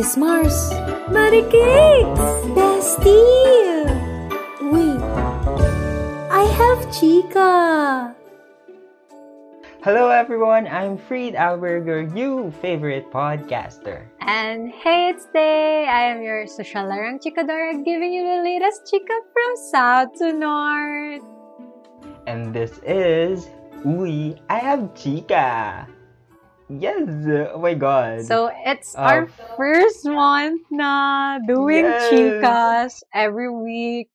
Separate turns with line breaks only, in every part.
Sis Mars.
Marikix!
Bestie! Wait. I have Chica.
Hello everyone, I'm Freed Alberger, you favorite podcaster.
And hey, it's Day! I am your social larang chikadora giving you the latest chica from south to north.
And this is Uy, I have Chica. Yes, oh my god.
So it's
Uh,
our first month na doing
Yes.
chikas every week.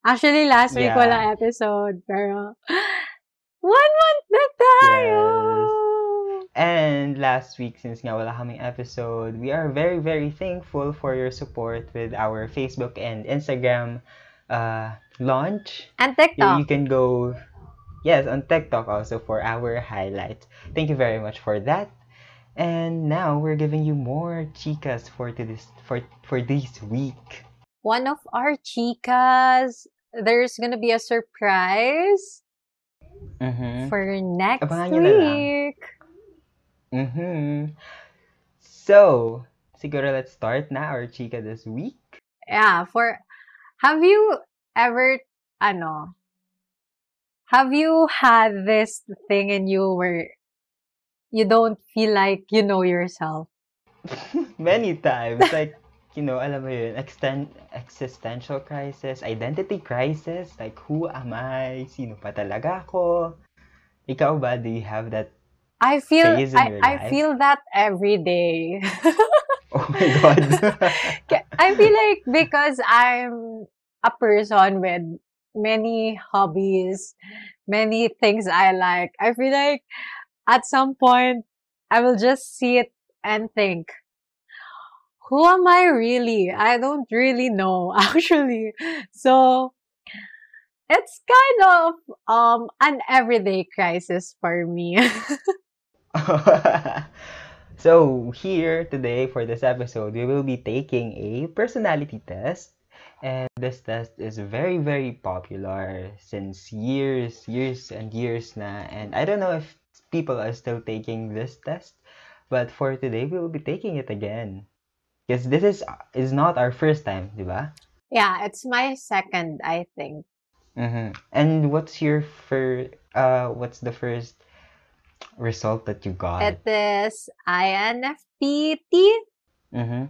Actually, last week
Yeah.
wala episode, pero one month na tayo!
And last week, since nga wala kaming episode, we are very, very thankful for your support with our Facebook and Instagram uh, launch.
And
You,
TikTok.
you can go, yes, on TikTok also for our highlights. Thank you very much for that. And now we're giving you more chicas for this for for this week.
One of our chicas, there's gonna be a surprise
Mm-hmm.
for next
Abangan nyo na lang.
week.
Mm-hmm. So, siguro let's start na our chica this week.
Yeah, for have you ever ano have you had this thing in you where you don't feel like you know yourself?
Many times, like, you know, alam mo yun, exten- existential crisis, identity crisis, like, who am I? Sino pa talaga ako? Ikaw ba, do you have that?
I feel
Phase in
I, I feel that every day.
Oh my God.
I feel like because I'm a person with many hobbies, many things I like, I feel like at some point I will just see it and think, who am I really? I don't really know actually. So it's kind of um an everyday crisis for me.
so, here today for this episode, we will be taking a personality test. And this test is very, very popular since years, years and years na. And I don't know if people are still taking this test, but for today, we will be taking it again. Because this is is not our first time, di ba?
yeah, it's my second, I think.
Mm-hmm. And what's your first, uh, what's the first result that you got?
It is INFPT.
Mm-hmm.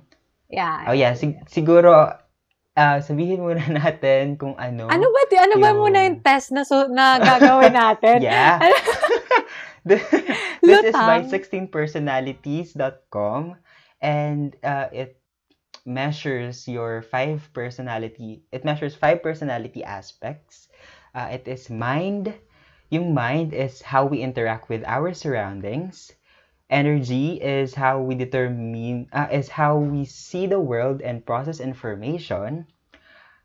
Yeah.
Oh yeah, sig- siguro ah sabihin muna natin kung ano.
Ano ba, ti- ano ba
Yung-
muna yung test na, so, na gagawin natin?
Yeah. this is by
Lutang.
16personalities.com and uh, it measures your five personality it measures five personality aspects. Uh, it is mind. Yung mind is how we interact with our surroundings. Energy is how we determine uh, is how we see the world and process information.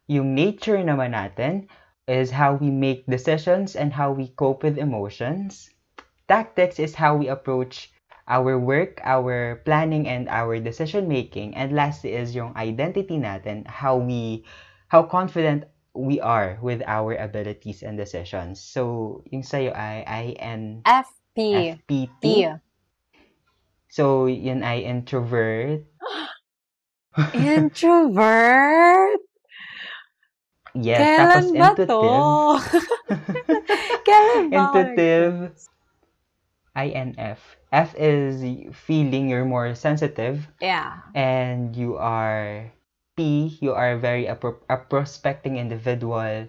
Yung nature naman natin is how we make decisions and how we cope with emotions. Tactics is how we approach our work, our planning, and our decision making. And lastly is yung identity natin, how we, how confident we are with our abilities and decisions. So, yung sa'yo ay
FP.
INFPT. So, yun ay introvert.
Introvert?
Yes, tapos
Kailan ba
intuitive.
to? Kailan ba?
Intuitive. INF. F is feeling you're more sensitive.
Yeah.
and you are P, you are very a, pro- a prospecting individual.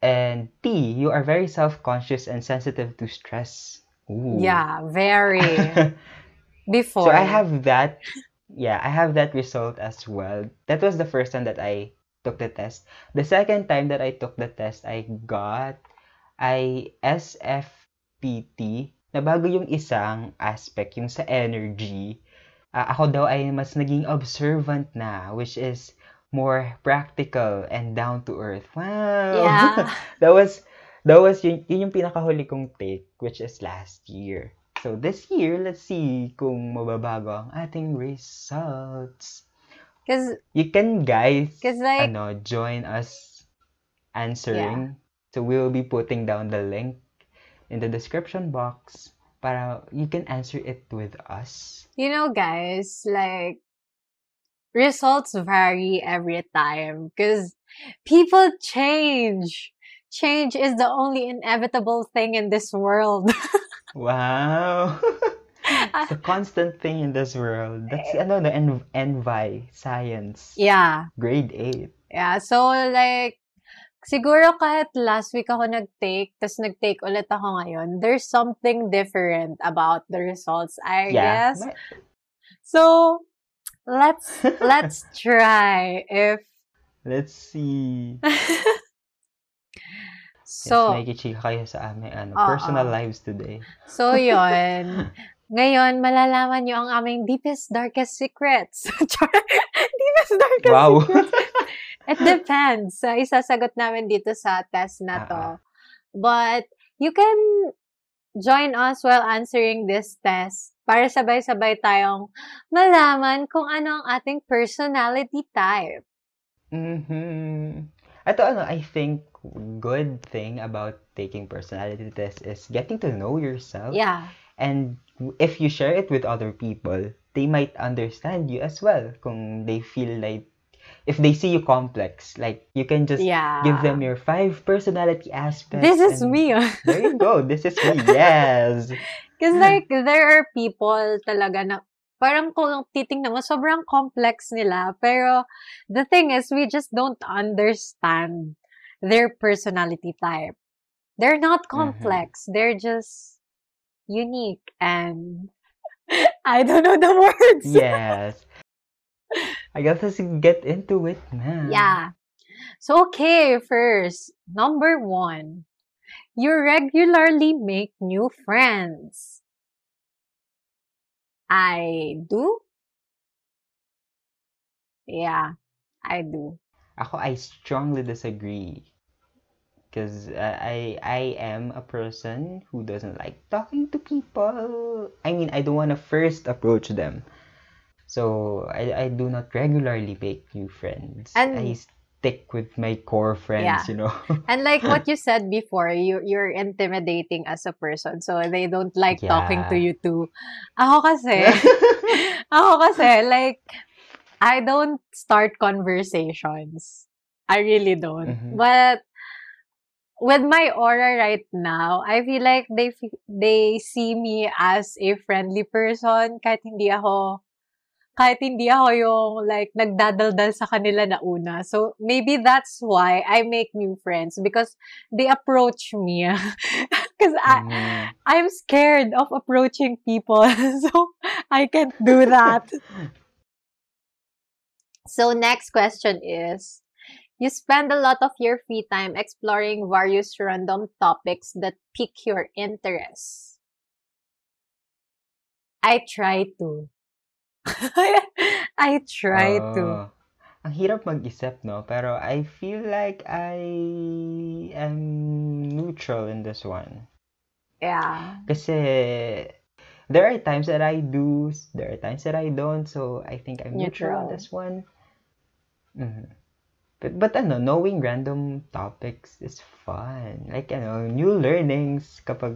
And T, you are very self-conscious and sensitive to stress. Ooh.
Yeah, very. Before.
so I have that. Yeah, I have that result as well. That was the first time that I took the test. The second time that I took the test, I got I SFPT na bago yung isang aspect, yung sa energy. ah, ako daw ay mas naging observant na, which is more practical and down to earth. Wow!
Yeah.
that was that was yun, yun yung pinakahuli kong take, which is last year. So this year, let's see kung mababago ang ating results.
Because,
You can guys,
cause like,
ano, join us answering. So we will be putting down the link in the description box. para you can answer it with us.
You know, guys, like results vary every time because people change. Change is the only inevitable thing in this world.
Wow. it's a constant thing in this world. That's eh. ano, the en- envy, science,
yeah.
grade 8.
Yeah. So, like, siguro kahit last week ako nag-take, tas nag-take ulit ako ngayon, there's something different about the results, I
Yeah.
guess. So, let's, let's try if,
Let's see.
So,
yes, nakikichika kayo sa aming ano,
Oo.
personal lives today.
So, yon Ngayon, malalaman nyo ang aming deepest, darkest secrets. Deepest, darkest
Wow.
secrets. It depends. sa isasagot namin dito sa test na to.
Ah,
But, you can join us while answering this test para sabay-sabay tayong malaman kung ano ang ating personality type.
Mm-hmm. Ito ano, I think good thing about taking personality test is getting to know yourself.
Yeah.
And if you share it with other people, they might understand you as well. Kung they feel like, if they see you complex, like you can just
Yeah.
give them your five personality aspects.
This is me.
There you go. This is me. Yes.
Because like, there are people talaga na parang kung titingnan mo, sobrang complex nila. Pero, the thing is, we just don't understand their personality type. They're not mm-hmm. complex. They're just unique and I don't know the words.
Yes. I guess let's get into it now.
Yeah. So, okay, first, number one, you regularly make new friends. I do. Yeah, I do.
Ako, I strongly disagree. Because uh, I I am a person who doesn't like talking to people. I mean, I don't want to first approach them. So, I, I do not regularly make new friends.
And-
I stick with my core friends,
Yeah.
you know.
And like what you said before, you you're intimidating as a person, so they don't like talking to you too. Ako kasi, ako kasi like I don't start conversations. I really don't.
Mhm.
But with my aura right now, I feel like they they see me as a friendly person kahit hindi ako kahit hindi ako yung like nagdadaldal sa kanila na una. So maybe that's why I make new friends because they approach me. Because I
Mhm.
I'm scared of approaching people. so I can't do that. so next question is you spend a lot of your free time exploring various random topics that pique your interest. I try to. I try to.
Oh. Ang hirap mag-isip, no? Pero I feel like I am neutral in this one.
Yeah.
Kasi there are times that I do, there are times that I don't, so I think I'm neutral on this one. Mhm. But, but ano, knowing random topics is fun. Like, ano, new learnings kapag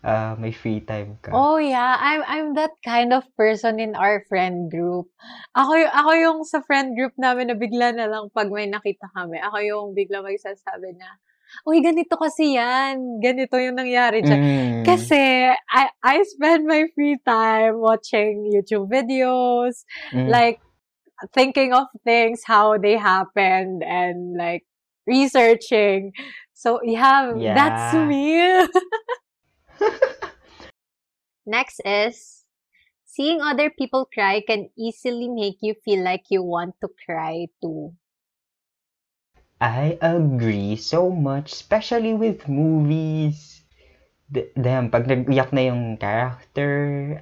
uh, may free time ka.
Oh yeah, I'm I'm that kind of person in our friend group. Ako ako yung sa friend group namin na bigla na lang pag may nakita kami, ako yung bigla magsasabi na, "Uy, ganito kasi 'yan. Ganito yung nangyari diyan."
Mm.
Kasi I I spend my free time watching YouTube videos,
Mm.
like thinking of things how they happened and like researching. So yeah, that's
Yeah.
me. Next is seeing other people cry can easily make you feel like you want to cry too.
I agree so much, especially with movies. Damn, pag nag-iyak na yung character,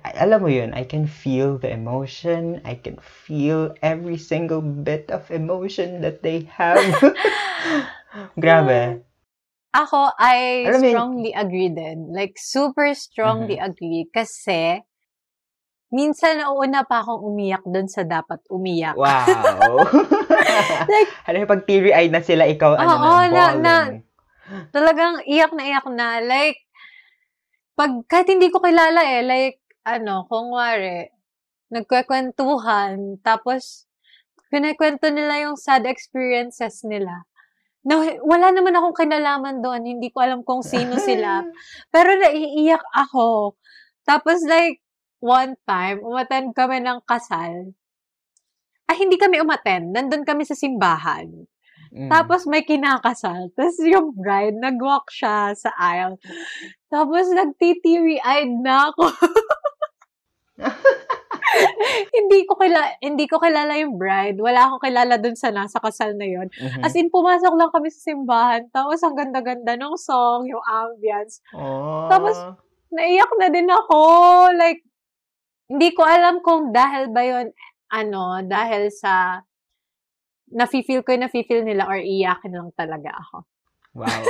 I- alam mo yun, I can feel the emotion. I can feel every single bit of emotion that they have. Grabe.
Ako, I
Alam mo yun-
strongly agree din. Like, super strongly agree. Kasi, minsan nauuna pa akong umiyak dun sa dapat umiyak.
Wow.
Like,
ano yung pag teary-eyed na sila, ikaw, ano
Oo,
na,
na- na- talagang iyak na iyak na. Like, pag, kahit hindi ko kilala eh, like, ano, kung wari, nagkwekwentuhan, tapos, pinakwento nila yung sad experiences nila. No, wala naman akong kinalaman doon. Hindi ko alam kung sino sila. Pero naiiyak ako. Tapos like, one time, umattend kami ng kasal. Ay, hindi kami umattend. Nandun kami sa simbahan.
Mm.
Tapos may kinakasal. Tapos yung bride, nag-walk siya sa aisle. Tapos nagtiteary-eyed na ako. hindi ko kilala, hindi ko kilala yung bride. Wala akong kilala dun sa nasa kasal na yon.
Mhm.
As in, pumasok lang kami sa simbahan. Tapos, ang ganda-ganda ng song, yung ambience.
Aw.
tapos, Naiyak na din ako. Like, hindi ko alam kung dahil ba yun, ano, dahil sa nafe-feel ko yung nafe-feel nila or iyakin lang talaga ako.
Wow.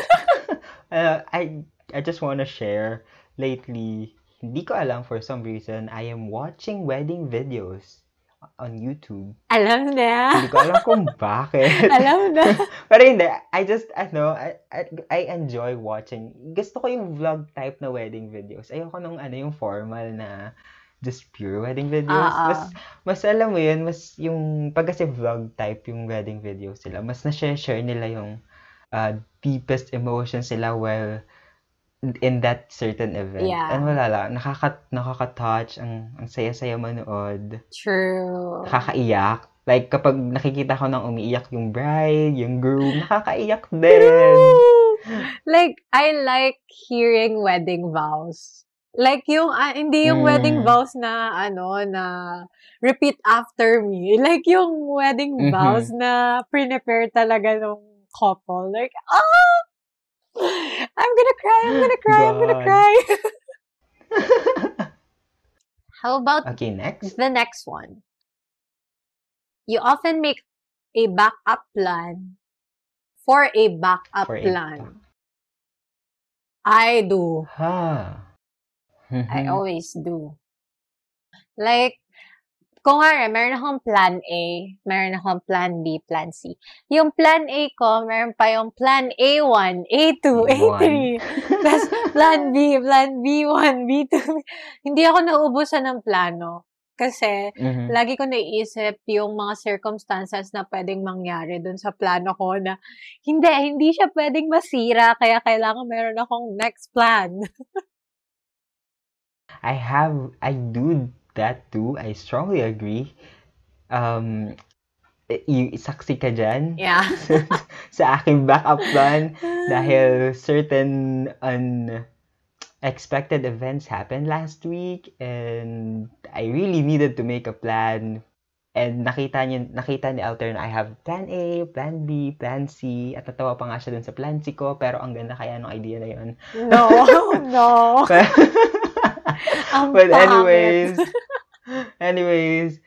uh, I I just want to share lately, hindi ko alam for some reason, I am watching wedding videos on YouTube.
Alam na.
Hindi ko alam kung bakit.
alam na.
Pero hindi, I just, ano, I, I, I enjoy watching. Gusto ko yung vlog type na wedding videos. Ayoko nung, ano, yung formal na just pure wedding videos.
Ah.
Mas, mas alam mo yun, mas yung, pag kasi vlog type yung wedding videos sila, mas na-share nila yung uh, deepest emotions sila while in that certain event.
Yeah.
And wala lang, nakaka, nakaka-touch, ang, ang saya-saya manood
True.
nakakaiyak. Like, kapag nakikita ko nang umiiyak yung bride, yung groom, nakakaiyak din.
like, I like hearing wedding vows. Like yung, ah, hindi yung
Mm.
wedding vows na, ano, na repeat after me. Like yung wedding
Mhm.
vows na prepare talaga ng couple. Like, ah! I'm gonna cry, I'm gonna cry, I'm gonna
God.
cry. How about
Okay, next.
the next one? You often make a backup plan for a backup
For a
plan. I do.
Ha.
I always do. Like, kung nga, meron akong plan A, meron akong plan B, plan C. Yung plan A ko, meron pa yung plan A1, A2, A3. Tapos plan B, plan B1, B2. Hindi ako nauubusan ng plano. Kasi,
Mhm.
lagi ko naiisip yung mga circumstances na pwedeng mangyari dun sa plano ko na hindi, hindi siya pwedeng masira kaya kailangan meron akong next plan.
I have, I do that too. I strongly agree. Um, y- saksi ka dyan
Yeah.
sa aking backup plan dahil certain unexpected events happened last week and I really needed to make a plan and nakita niya nakita ni Alter na I have plan A, plan B, plan C at natawa pa nga siya dun sa plan C ko pero ang ganda kaya ng idea na yun.
No, no.
But anyways, anyways,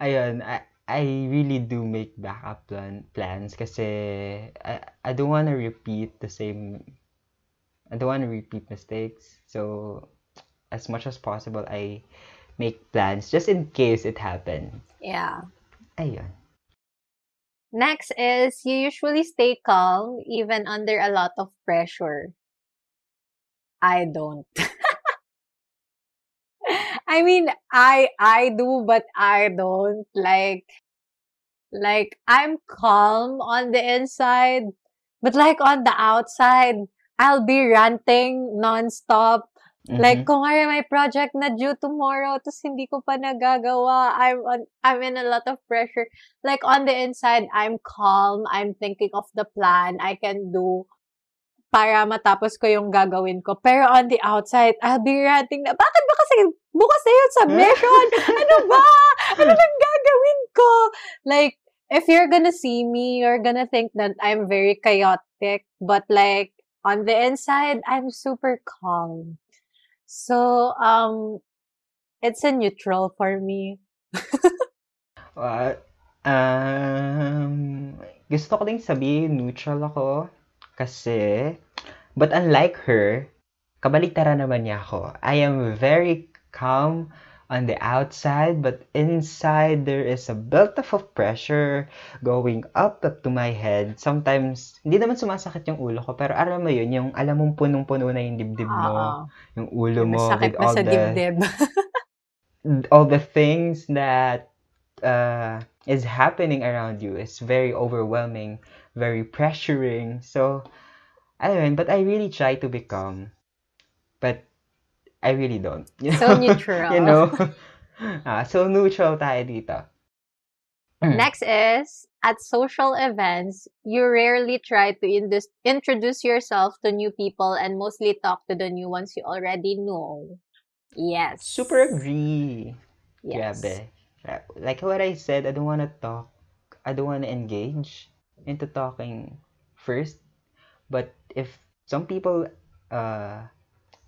ayun, I, I really do make backup plan plans kasi I, I don't want to repeat the same I don't want to repeat mistakes. So as much as possible I make plans just in case it happens.
Yeah.
Ayun.
Next is you usually stay calm even under a lot of pressure. I don't. I mean, I I do, but I don't like like I'm calm on the inside, but like on the outside, I'll be ranting nonstop. Like,
Mhm.
kung nga may project na due tomorrow, tapos hindi ko pa nagagawa, I'm, on, I'm in a lot of pressure. Like, on the inside, I'm calm, I'm thinking of the plan I can do para matapos ko yung gagawin ko. Pero on the outside, I'll be ranting na, bakit ba kasi bukas na yung submission? ano ba? Ano nang gagawin ko? Like, if you're gonna see me, you're gonna think that I'm very chaotic, but like, on the inside, I'm super calm. So, um, it's a neutral for me.
Uh, um, gusto ko ding sabihin neutral ako kasi but unlike her, kabaliktaran naman niya ako. I am very calm on the outside, but inside there is a built-up of pressure going up up to my head. Sometimes, hindi naman sumasakit yung ulo ko, pero alam mo yun, yung alam mong punong-puno na yung dibdib mo,
Oo.
yung ulo mo
Masakit
with all the
dibdib.
all the things that uh, is happening around you is very overwhelming, very pressuring. So, ayun, but I really try to become, but I really don't. You
So
know?
neutral.
you know? Ah, so neutral tayo dito. Mm.
Next is, at social events, you rarely try to indus- introduce yourself to new people and mostly talk to the new ones you already know. Yes.
Super agree.
Yes.
Grabe. Like what I said, I don't want to talk. I don't want to engage into talking first. But if some people uh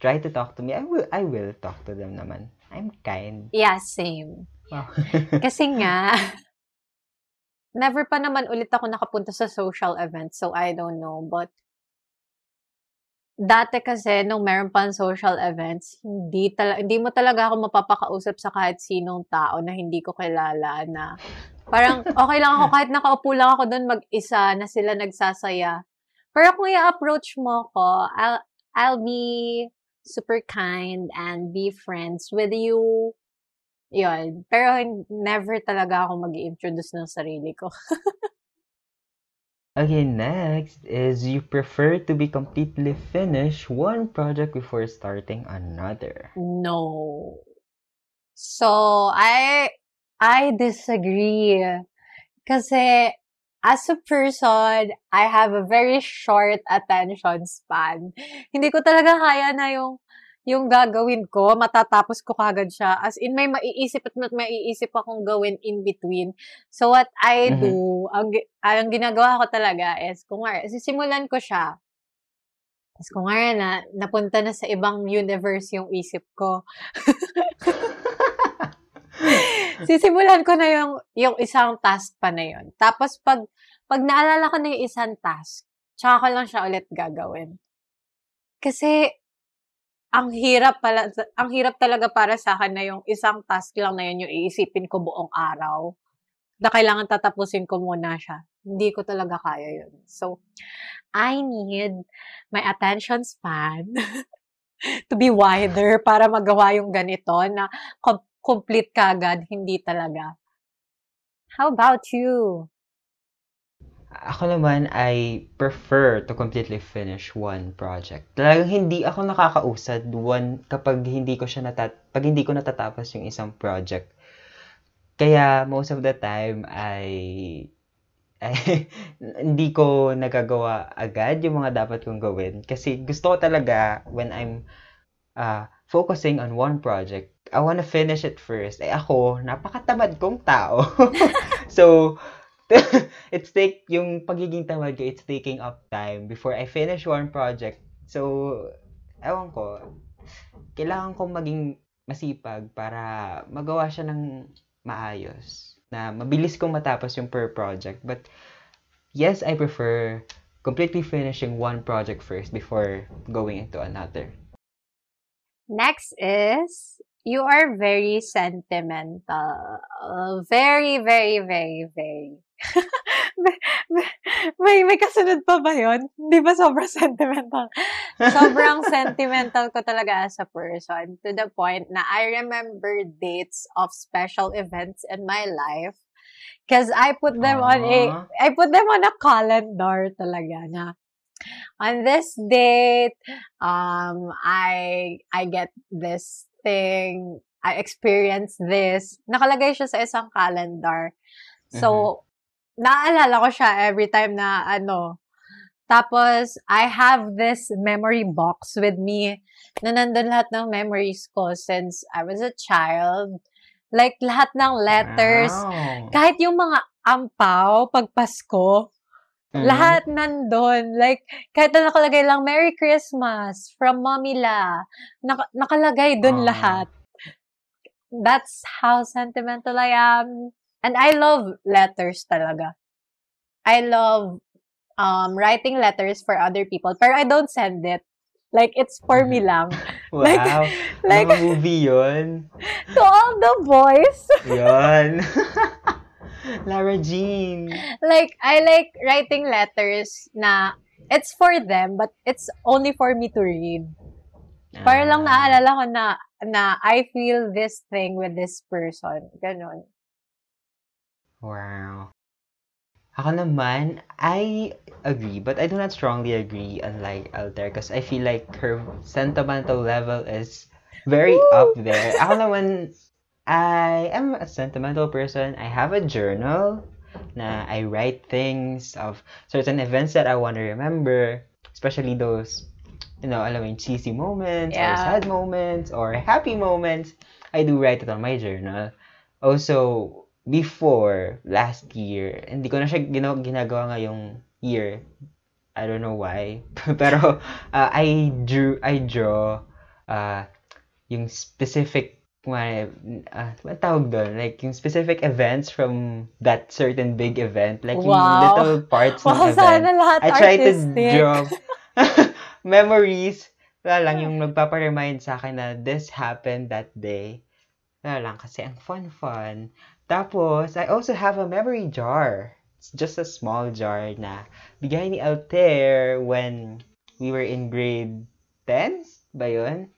try to talk to me, I will I will talk to them naman. I'm kind.
Yeah, same.
Wow.
Kasi nga, never pa naman ulit ako nakapunta sa social events, so I don't know. But, dati kasi, nung meron pang social events, hindi, tala- hindi mo talaga ako mapapakausap sa kahit sinong tao na hindi ko kilala na parang okay lang ako kahit nakaupo lang ako doon mag-isa na sila nagsasaya. Pero kung i-approach mo ko, I'll, I'll be super kind and be friends with you yun. Pero never talaga ako mag introduce ng sarili ko.
Okay, next is you prefer to be completely finished one project before starting another.
No. So, I, I disagree. Kasi, as a person, I have a very short attention span. Hindi ko talaga kaya na yung, yung gagawin ko, matatapos ko kagad siya. As in, may maiisip at may maiisip akong gawin in between. So, what I
Mhm.
do, ang, ang ginagawa ko talaga is, kung nga, sisimulan ko siya. Tapos kung nga na, napunta na sa ibang universe yung isip ko. Sisimulan ko na yung, yung isang task pa na yun. Tapos pag, pag naalala ko na yung isang task, tsaka ko lang siya ulit gagawin. Kasi, ang hirap pala, ang hirap talaga para sa akin na yung isang task lang na yun yung iisipin ko buong araw. Na kailangan tatapusin ko muna siya. Hindi ko talaga kaya yun. So, I need my attention span to be wider para magawa yung ganito na com- complete kagad, hindi talaga. How about you?
Ako naman, I prefer to completely finish one project. Talagang hindi ako nakakausad one kapag hindi ko siya natat pag hindi ko natatapos yung isang project. Kaya most of the time I ay hindi ko nagagawa agad yung mga dapat kong gawin kasi gusto ko talaga when I'm uh, focusing on one project, I wanna finish it first. Eh ako, napakatamad kong tao. so, it's take yung pagiging tamad ko, it's taking up time before I finish one project. So, ewan ko, kailangan kong maging masipag para magawa siya ng maayos. Na mabilis kong matapos yung per project. But, yes, I prefer completely finishing one project first before going into another.
Next is, you are very sentimental. Very, very, very, very. may, may- may, kasunod pa ba yun? Di ba sobrang sentimental? Sobrang sentimental ko talaga as a person to the point na I remember dates of special events in my life because I put them on a
Aw.
I put them on a calendar talaga na on this date um I I get this thing I experience this nakalagay siya sa isang calendar so naalala ko siya every time na ano tapos, I have this memory box with me na nandun lahat ng memories ko since I was a child. Like, lahat ng letters.
Wow.
Kahit yung mga ampaw, pag Pasko,
Mhm.
lahat nandun. Like, kahit na nakalagay lang, Merry Christmas from Mommy La. Nak- nakalagay dun
Ah.
lahat. That's how sentimental I am. And I love letters talaga. I love um, writing letters for other people, pero I don't send it. Like, it's for me lang.
Wow.
like-
Mga movie yun.
To all the boys.
Yun. Lara Jean.
like, I like writing letters na it's for them, but it's only for me to read. Para lang
Ah.
naalala ko na, na I feel this thing with this person. Ganon.
Wow. Ako naman, I agree, but I do not strongly agree unlike Alter because I feel like her sentimental level is very up there. Ako naman, I am a sentimental person. I have a journal na I write things of certain events that I want to remember, especially those, you know, alam mo yung cheesy moments or sad moments or happy moments. I do write it on my journal. Also, before last year, hindi ko na siya gina- ginagawa ngayong year. I don't know why. Pero uh, I drew I draw uh, yung specific uh, what tawag doon? Like yung specific events from that certain big event. Like yung
Wow.
little parts ng
Wow,
event.
sana lahat
I try to draw memories. Wala lang yung nagpaparemind sa akin na this happened that day. Wala lang kasi ang fun-fun. Tapos, I also have a memory jar. It's just a small jar na bigay ni Altair when we were in grade 10 ba yun?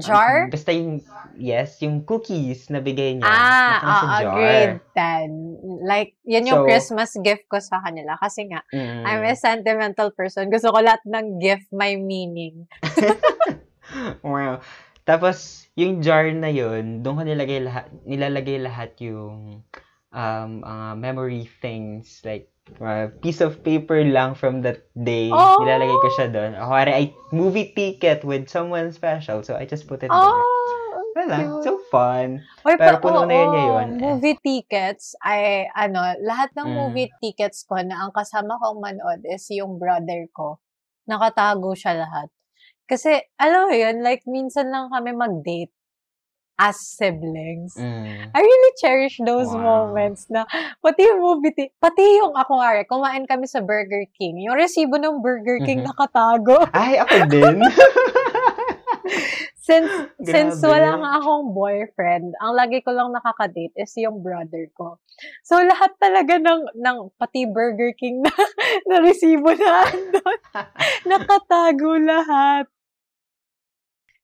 Jar?
Basta yung, yes, yung cookies na bigay niya.
Ah, oo,
jar.
grade 10. Like, yun yung
So-
Christmas gift ko sa kanila. Kasi nga,
Mm.
I'm a sentimental person. Gusto ko lahat ng gift may meaning.
Wow. Tapos, yung jar na yun, doon ko nilagay lahat, nilalagay lahat yung um, mga memory things, like, uh, piece of paper lang from that day.
Oh!
Nilalagay ko siya doon. Ako, I movie ticket with someone special, so I just put it there.
Oh,
Wala,
cute.
so fun.
Oy,
Pero
pa-
puno na yun ngayon.
Movie tickets, ay, ano, lahat ng
Mm.
movie tickets ko na ang kasama kong manood is yung brother ko. Nakatago siya lahat. Kasi, alam mo yun, like, minsan lang kami mag-date as siblings.
Mm.
I really cherish those
Wow.
moments na, pati yung movie, ti- pati yung, ako nga, kumain kami sa Burger King. Yung resibo ng Burger King
Mhm.
nakatago.
Ay, ako din.
Since, since
Grabe.
wala nga akong boyfriend, ang lagi ko lang nakakadate is yung brother ko. So, lahat talaga ng, ng pati Burger King na, na resibo na andun, nakatago lahat.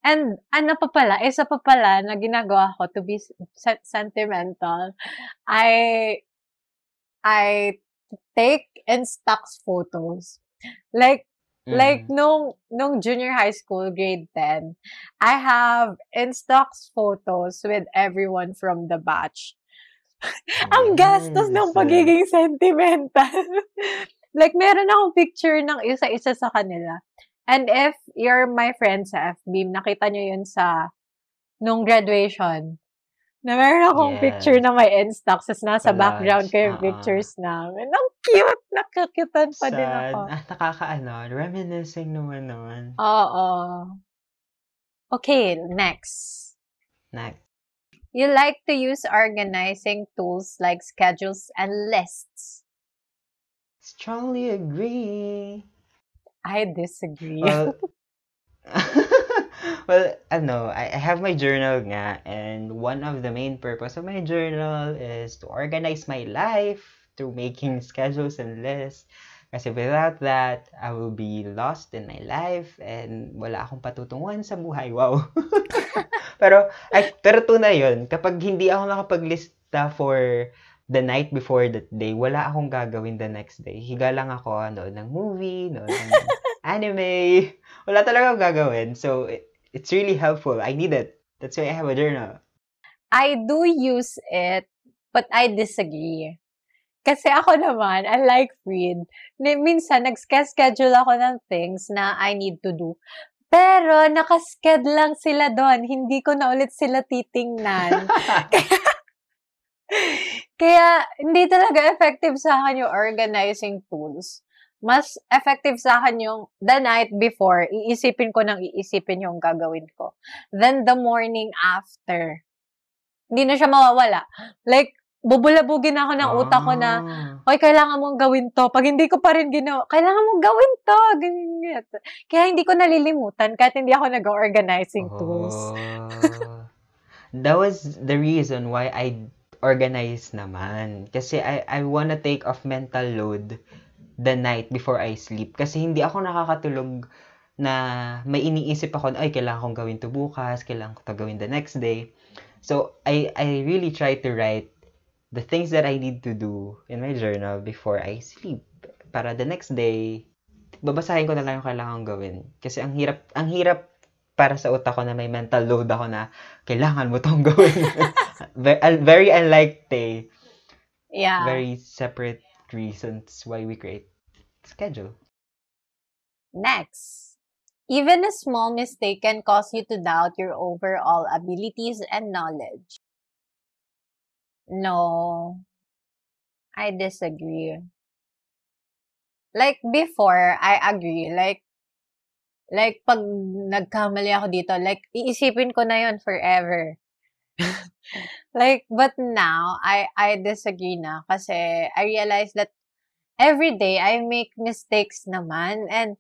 And ano pa pala, isa pa pala na ginagawa ko to be se- sentimental, I, I take Instax photos. Like, Like,
Mm.
nung, nung junior high school, grade 10, I have Instax photos with everyone from the batch. Ang gastos ng pagiging sentimental. like, meron akong picture ng isa-isa sa kanila. And if you're my friend sa FB, nakita nyo yun sa, nung graduation, na meron akong
Yes.
picture na may Instax, tapos nasa
Collage,
background ko yung
oo.
pictures namin. Ang cute! Nakakitan pa din
Sad.
ako.
Ah, nakakaano, reminiscing naman naman.
Oo. Okay, next.
Next.
You like to use organizing tools like schedules and lists.
Strongly agree.
I disagree.
Well, well, ano, I, I have my journal nga, and one of the main purpose of my journal is to organize my life through making schedules and lists. Kasi without that, I will be lost in my life and wala akong patutunguhan sa buhay. Wow. pero, ay, pero tunay yun. Kapag hindi ako nakapaglista for the night before that day, wala akong gagawin the next day. Higa lang ako, nood ng movie, nood ng anime. Wala talaga akong gagawin. So, it, it's really helpful. I need it. That's why I have a journal.
I do use it, but I disagree. Kasi ako naman, unlike Freed, ni- minsan nag-schedule ako ng things na I need to do. Pero, nakasked lang sila doon. Hindi ko na ulit sila titingnan. Kaya, hindi talaga effective sa akin yung organizing tools. Mas effective sa akin yung the night before, iisipin ko nang iisipin yung gagawin ko. Then, the morning after, hindi na siya mawawala. Like, bubulabugin ako ng utak ko na,
Ah.
Hoy, kailangan mong gawin to. Pag hindi ko pa rin ginawa, kailangan mong gawin to. Ganyan, ganyan. Kaya hindi ko nalilimutan kahit hindi ako nag-organizing tools.
Oh. that was the reason why I organize naman. Kasi I, I wanna take off mental load the night before I sleep. Kasi hindi ako nakakatulog na may iniisip ako na, ay, kailangan kong gawin to bukas, kailangan ko to gawin the next day. So, I, I really try to write the things that I need to do in my journal before I sleep. Para the next day, babasahin ko na lang yung kailangan kong gawin. Kasi ang hirap, ang hirap para sa utak ko na may mental load ako na kailangan mo tong gawin. very, very unlike Tay.
Yeah.
Very separate reasons why we create schedule.
Next. Even a small mistake can cause you to doubt your overall abilities and knowledge. No. I disagree. Like before, I agree. Like, like pag nagkamali ako dito, like, iisipin ko na yon forever. like, but now, I, I disagree na kasi I realize that every day I make mistakes naman and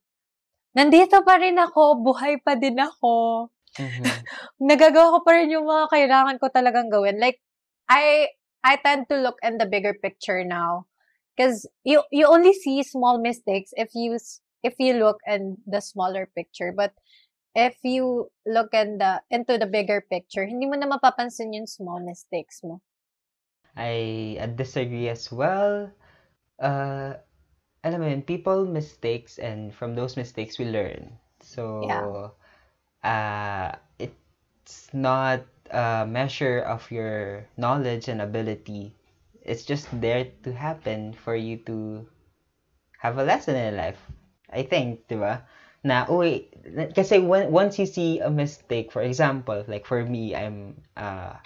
nandito pa rin ako, buhay pa din ako.
Mhm.
Nagagawa ko pa rin yung mga kailangan ko talagang gawin. Like, I, I tend to look in the bigger picture now. Because you, you only see small mistakes if you, if you look in the smaller picture. But if you look in the, into the bigger picture, hindi mo na mapapansin yung small mistakes mo.
I disagree as well. Uh, alam mo yun, people mistakes and from those mistakes we learn. So, uh, it's not a measure of your knowledge and ability. It's just there to happen for you to have a lesson in life. I think, di ba? Na, uy, kasi when, once you see a mistake, for example, like for me, I'm, uh,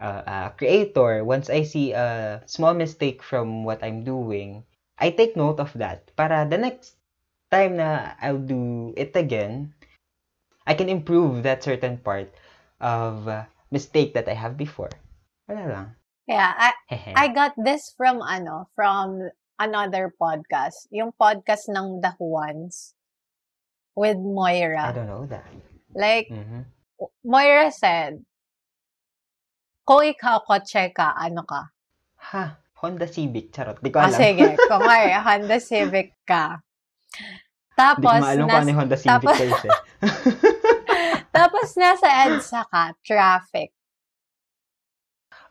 uh, uh, creator, once I see a small mistake from what I'm doing, I take note of that. Para the next time na I'll do it again, I can improve that certain part of uh, mistake that I have before. Wala lang.
Yeah, I, I got this from ano, from another podcast. Yung podcast ng The Juans with
I
Moira.
don't know that.
Like,
Mhm.
Moira said, kung ikaw kotse ka, ano ka?
Ha? Honda Civic. Charot. Di ko
Ah,
alam.
sige. Kung ay Honda Civic ka.
Di ko
Tapos,
kung
nas,
ano Honda Civic
tapos-
guys eh.
tapos nasa EDSA ka, traffic.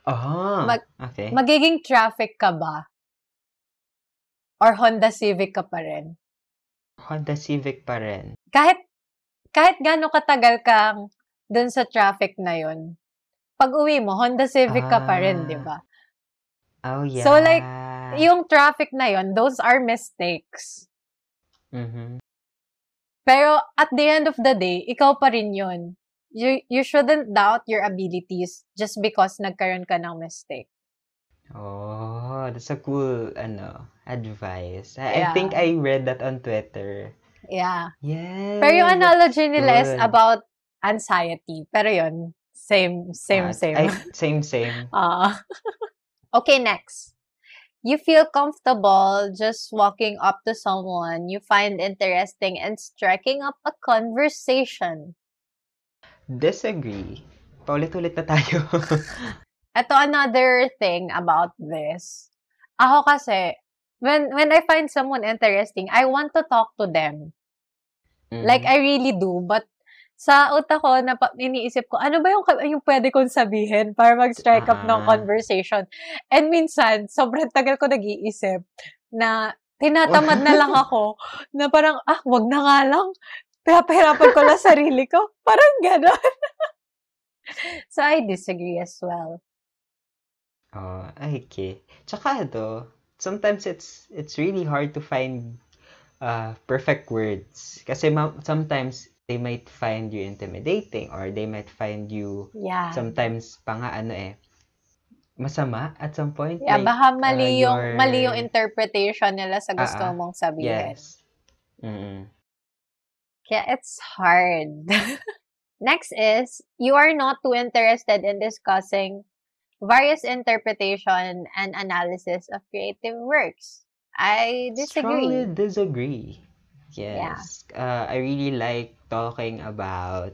Ah,
Mag-
okay.
Magiging traffic ka ba? Or Honda Civic ka pa rin?
Honda Civic pa rin.
kahit kahit gaano katagal kang dun sa traffic na yon pag uwi mo, Honda Civic ka pa rin,
Ah.
di ba?
Oh, yeah.
So, like, Yung traffic na yon those are mistakes.
Mhm.
Pero at the end of the day, ikaw pa rin yon You, you shouldn't doubt your abilities just because nagkaroon ka ng mistake.
Oh, that's a cool, ano, advice. I, I think
Yeah.
I read that on Twitter.
Yeah.
Yes.
Pero yung analogy nila is about anxiety. Pero yon same, same,
Ah,
same.
I, same, same.
Ah. okay, next. You feel comfortable just walking up to someone you find interesting and striking up a conversation.
Disagree. Paulit-ulit na tayo.
Ito another thing about this. Ako kasi, when when I find someone interesting, I want to talk to them. Like,
Mhm.
I really do. But, sa utak ko, na iniisip ko, ano ba yung, yung pwede kong sabihin para mag-strike up ng
Ah.
conversation? And minsan, sobrang tagal ko nag-iisip na tinatamad na lang ako na parang, ah, wag na nga lang. Pinapahirapan ko lang sarili ko. Parang gano'n. so, I disagree as well.
Oh, okay. Tsaka ito, sometimes it's it's really hard to find uh, perfect words. Kasi ma- sometimes they might find you intimidating or they might find you
Yeah.
sometimes pa nga ano eh, masama at some point.
Yeah,
like,
baka mali
uh,
yung
your-
mali yung interpretation nila sa gusto
ah.
mong sabihin.
Yes. Mm-mm.
Kaya it's hard. Next is, you are not too interested in discussing various interpretation and analysis of creative works. I
Strongly
disagree.
disagree.
Yeah.
Yes. Uh, I really like talking about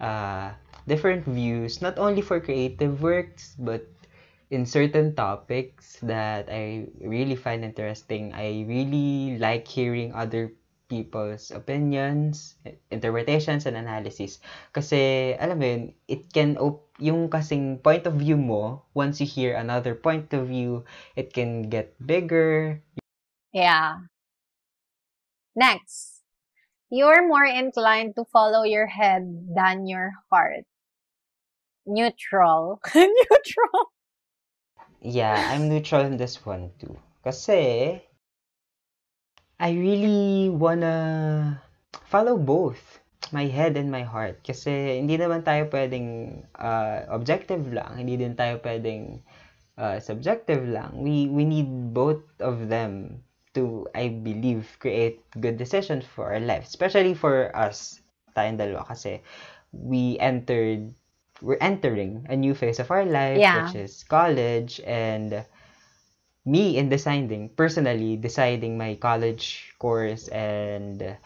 uh, different views, not only for creative works, but in certain topics that I really find interesting. I really like hearing other people's opinions, interpretations, and analysis. Kasi, alam mo yun, it can, op- yung kasing point of view mo, once you hear another point of view, it can get bigger.
Yeah. Next. You're more inclined to follow your head than your heart. Neutral. Neutral.
Yeah, I'm neutral in this one too. Kasi, I really wanna follow both my head and my heart. Kasi hindi naman tayo pwedeng uh, objective lang. Hindi din tayo pwedeng uh, subjective lang. We, we need both of them to, I believe, create good decisions for our life. Especially for us, tayong dalawa. Kasi we entered, we're entering a new phase of our life,
Yeah.
which is college. And me in deciding, personally, deciding my college course and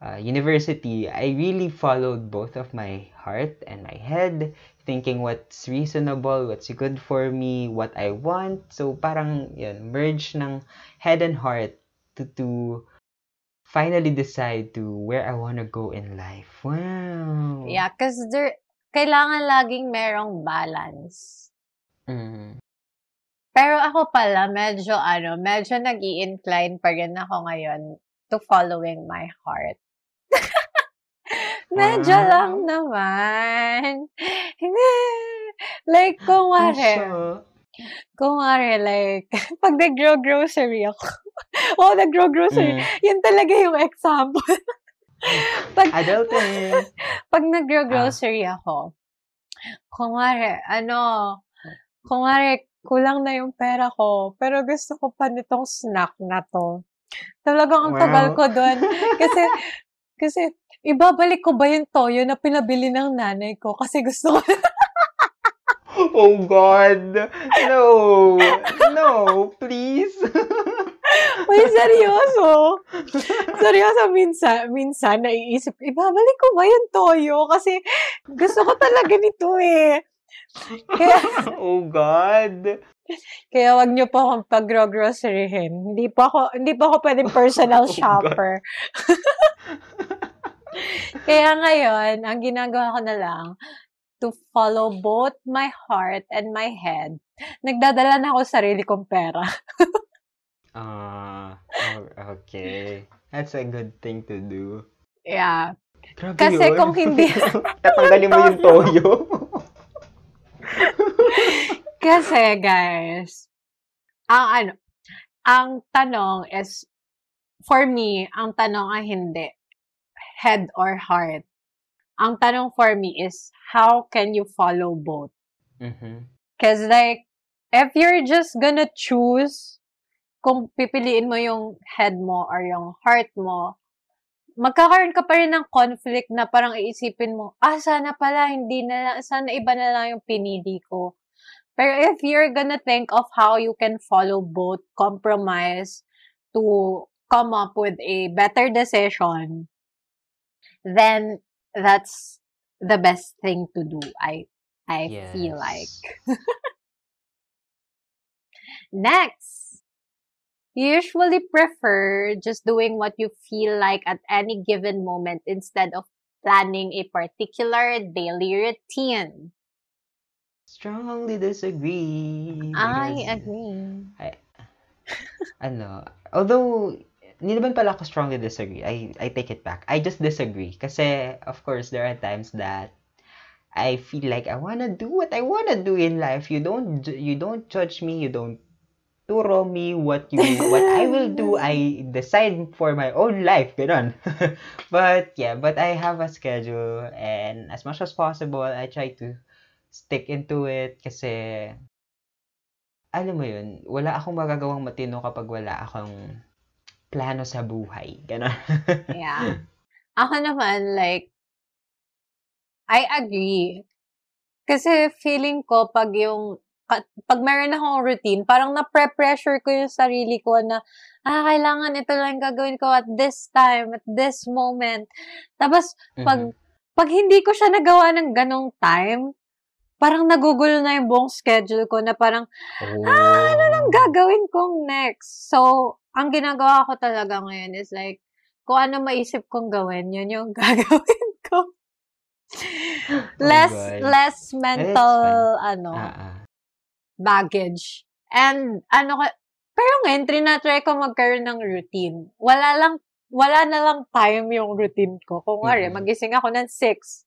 uh, university, I really followed both of my heart and my head, thinking what's reasonable, what's good for me, what I want. So parang yun, merge ng head and heart to, to finally decide to where I want to go in life. Wow.
Yeah, because there, kailangan laging merong balance.
Mm.
Pero ako pala, medyo ano, medyo nag incline pa rin ako ngayon to following my heart. medyo
Ah.
lang naman. Like, kung wari,
Asya.
kung wari, like, pag nag-grocery ako, oh, nag-grocery,
Mm.
yun talaga yung example. pag,
Adulting.
pag nag-grocery ako, kung wari, ano, kung wari, kulang na yung pera ko, pero gusto ko pa nitong snack na to. Talagang ang tagal
Wow.
ko doon. Kasi, kasi, ibabalik ko ba yung toyo na pinabili ng nanay ko? Kasi gusto ko,
Oh God! No! No! Please!
uy, seryoso. Seryoso, minsan, minsan, naiisip, ibabalik ko ba yung toyo? Kasi, gusto ko talaga nito eh. Kaya,
oh God!
Kaya wag niyo po akong pag-groceryhin. Hindi pa ako, hindi pa ako pwedeng personal
Oh,
shopper. Kaya ngayon, ang ginagawa ko na lang, to follow both my heart and my head, nagdadala na ako sa sarili kong pera.
Ah, oh, okay. That's a good thing to do.
Yeah.
Grabe
Kasi
yun.
kung hindi-
Tatanggalin mo yung toyo.
Kasi, guys, ang ano, ang tanong is, for me, ang tanong ay hindi, head or heart. Ang tanong for me is, how can you follow both? Because like, if you're just gonna choose kung pipiliin mo yung head mo or yung heart mo, magkakaroon ka pa rin ng conflict na parang iisipin mo, ah, sana pala, hindi na lang, sana iba na lang yung pinili ko. Pero if you're gonna think of how you can follow both, compromise to come up with a better decision, then that's the best thing to do. I I feel like.
Yes.
Next, you usually prefer just doing what you feel like at any given moment instead of planning a particular daily routine.
Strongly disagree.
I
because,
agree.
I, ano, although, hindi naman pala ako strongly disagree. I, I take it back. I just disagree. Kasi, of course, there are times that I feel like I wanna do what I wanna do in life. You don't, you don't judge me. You don't turo me what you, what I will do. I decide for my own life. Ganon. but, yeah, but I have a schedule and as much as possible, I try to stick into it kasi alam mo yun, wala akong magagawang matino kapag wala akong plano sa buhay. Ganon.
Yeah. Ako naman, like, I agree. Kasi feeling ko, pag yung, pag meron akong routine, parang na-pressure ko yung sarili ko na, ah, kailangan ito lang gagawin ko at this time, at this moment. Tapos, pag,
Mhm.
pag hindi ko siya nagawa ng ganong time, parang nagugulo na yung buong schedule ko na parang, ah, ano lang
Oh.
gagawin kong next? So, ang ginagawa ko talaga ngayon is like, kung ano maisip kong gawin, yun yung gagawin ko. less,
God.
less mental,
fine.
ano,
Ah, ah.
Baggage. And, ano ka, pero ngayon, trinatry ko magkaroon ng routine. Wala lang, wala na lang time yung routine ko. Kung nga
Mm-mm.
magising ako ng 6,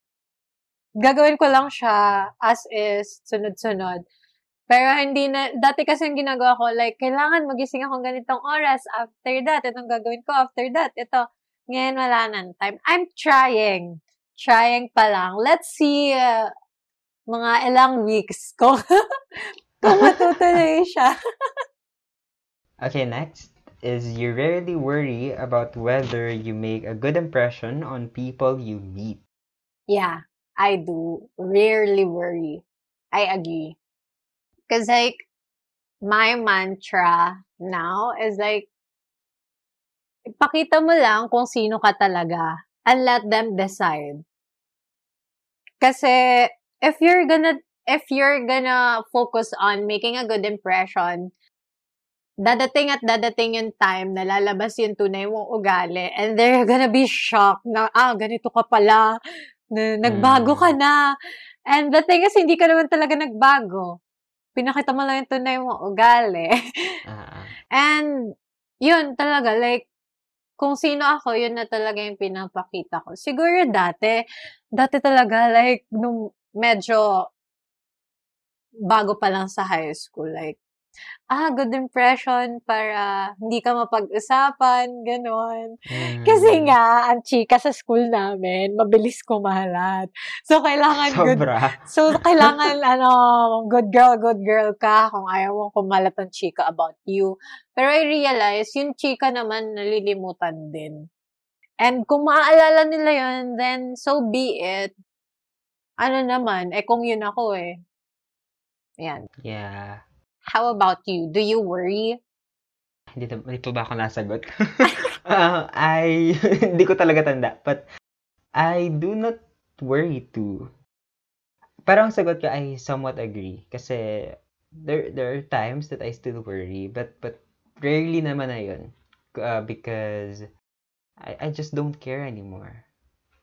gagawin ko lang siya as is, sunod-sunod. Pero hindi na, dati kasi yung ginagawa ko, like, kailangan magising ako ganitong oras. After that, itong gagawin ko. After that, ito. Ngayon, wala nang time. I'm trying. Trying pa lang. Let's see, uh, mga ilang weeks kung, kung matutuloy siya.
Okay, next is you rarely worry about whether you make a good impression on people you meet.
Yeah, I do. Rarely worry. I agree. Because, like, my mantra now is like, ipakita mo lang kung sino ka talaga and let them decide. Kasi, if you're gonna, if you're gonna focus on making a good impression, dadating at dadating yung time na lalabas yung tunay mong ugali and they're gonna be shocked na, ah, ganito ka pala, na, nagbago ka
Mm.
na. And the thing is, hindi ka naman talaga nagbago. Pinakita mo lang yung tunay mong ugali.
Ah.
And, yun talaga, like, kung sino ako, yun na talaga yung pinapakita ko. Siguro dati, dati talaga, like, nung medyo bago pa lang sa high school, like, ah, good impression para hindi ka mapag-usapan, ganon. Kasi
Mm.
nga, ang chika sa school namin, mabilis kumalat. So, kailangan good
Sobra.
So, kailangan, ano, good girl, good girl ka kung ayaw mong kumalat ang chika about you. Pero I realize, yung chika naman, nalilimutan din. And kung maaalala nila yun, then so be it. Ano naman, eh kung yun ako eh. Yan.
Yeah.
How about you? Do you worry?
Hindi, na- hindi pa ba ako nasagot? Ah, I, hindi ko talaga tanda. But, I do not worry too. Parang ang sagot ko, I somewhat agree. Kasi, there, there are times that I still worry. But, but, rarely naman na yun. Uh, because, I, I just don't care anymore.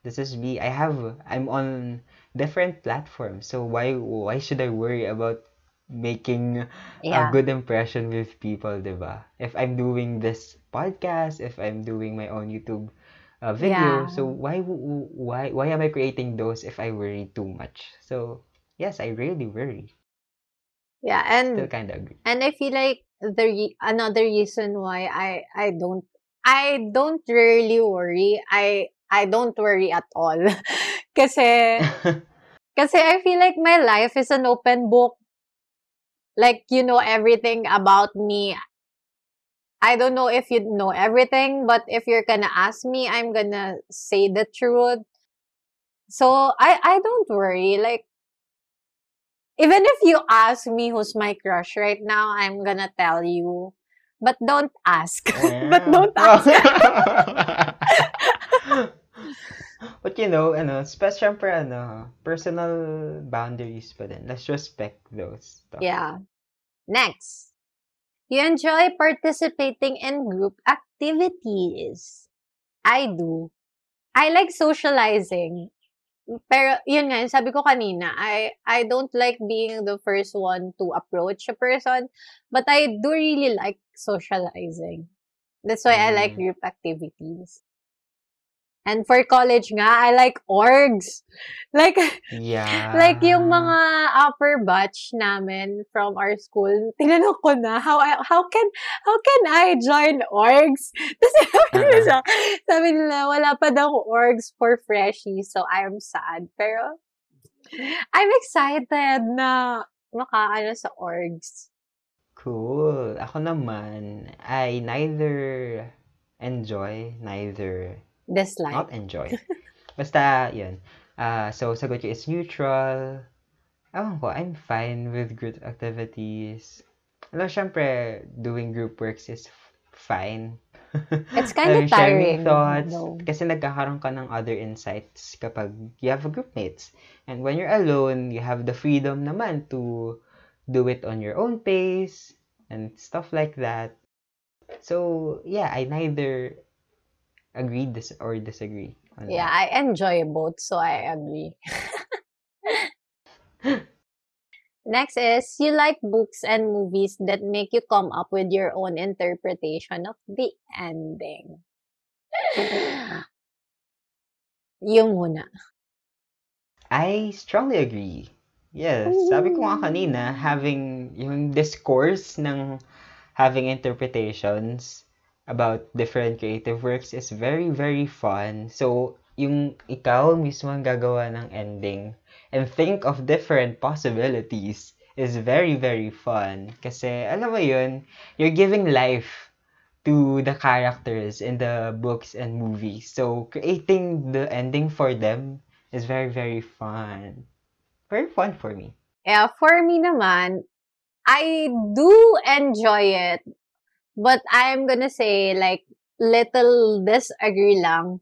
This is me. I have, I'm on different platforms. So, why, why should I worry about making a good impression with people, diba? If I'm doing this podcast, if I'm doing my own YouTube uh, video,
Yeah.
so why why why am I creating those if I worry too much? So yes, I really worry.
Yeah,
Still
and
kind of agree.
And I feel like the re- another reason why I I don't I don't really worry. I I don't worry at all. kasi kasi I feel like my life is an open book. Like you know everything about me. I don't know if you know everything, but if you're gonna ask me, I'm gonna say the truth. So I I don't worry. Like even if you ask me who's my crush right now, I'm gonna tell you. But don't ask. but don't ask.
But you know, ano, spe- syempre, ano, personal boundaries pa din. Let's respect those. stuff.
yeah. Next. You enjoy participating in group activities. I do. I like socializing. Pero, yun nga, sabi ko kanina, I, I don't like being the first one to approach a person, but I do really like socializing. That's why I like
Mm.
group activities. And for college nga, I like orgs. Like,
Yeah.
like yung mga upper batch namin from our school, tinanong ko na, how how can how can I join orgs? Tapos sabi nila, sa- sabi nila, wala pa daw orgs for freshies, so I'm sad. Pero, I'm excited na makaano sa orgs.
Cool. Ako naman, I neither enjoy, neither
Dislike.
not enjoy. Basta, yun. Ah, so, sagot ko is neutral. ewan ko, I'm fine with group activities. Alam, syempre, doing group works is fine.
It's
Alam, sharing
tiring,
thoughts.
though.
Kasi nagkakaroon ka ng other insights kapag you have a group mates. And when you're alone, you have the freedom naman to do it on your own pace and stuff like that. So, yeah, I neither agree dis- or disagree
Yeah. I enjoy both, so I agree. Next is, you like books and movies that make you come up with your own interpretation of the ending. Yung muna.
I strongly agree. Yes, sabi ko nga kanina, having yung discourse ng having interpretations about different creative works is very, very fun. So, yung ikaw mismo ang gagawa ng ending and think of different possibilities is very, very fun. Kasi, alam mo yun, you're giving life to the characters in the books and movies. So, creating the ending for them is very, very fun. Very fun for me.
Yeah, for me naman, I do enjoy it. But I'm gonna say, like, little disagree lang.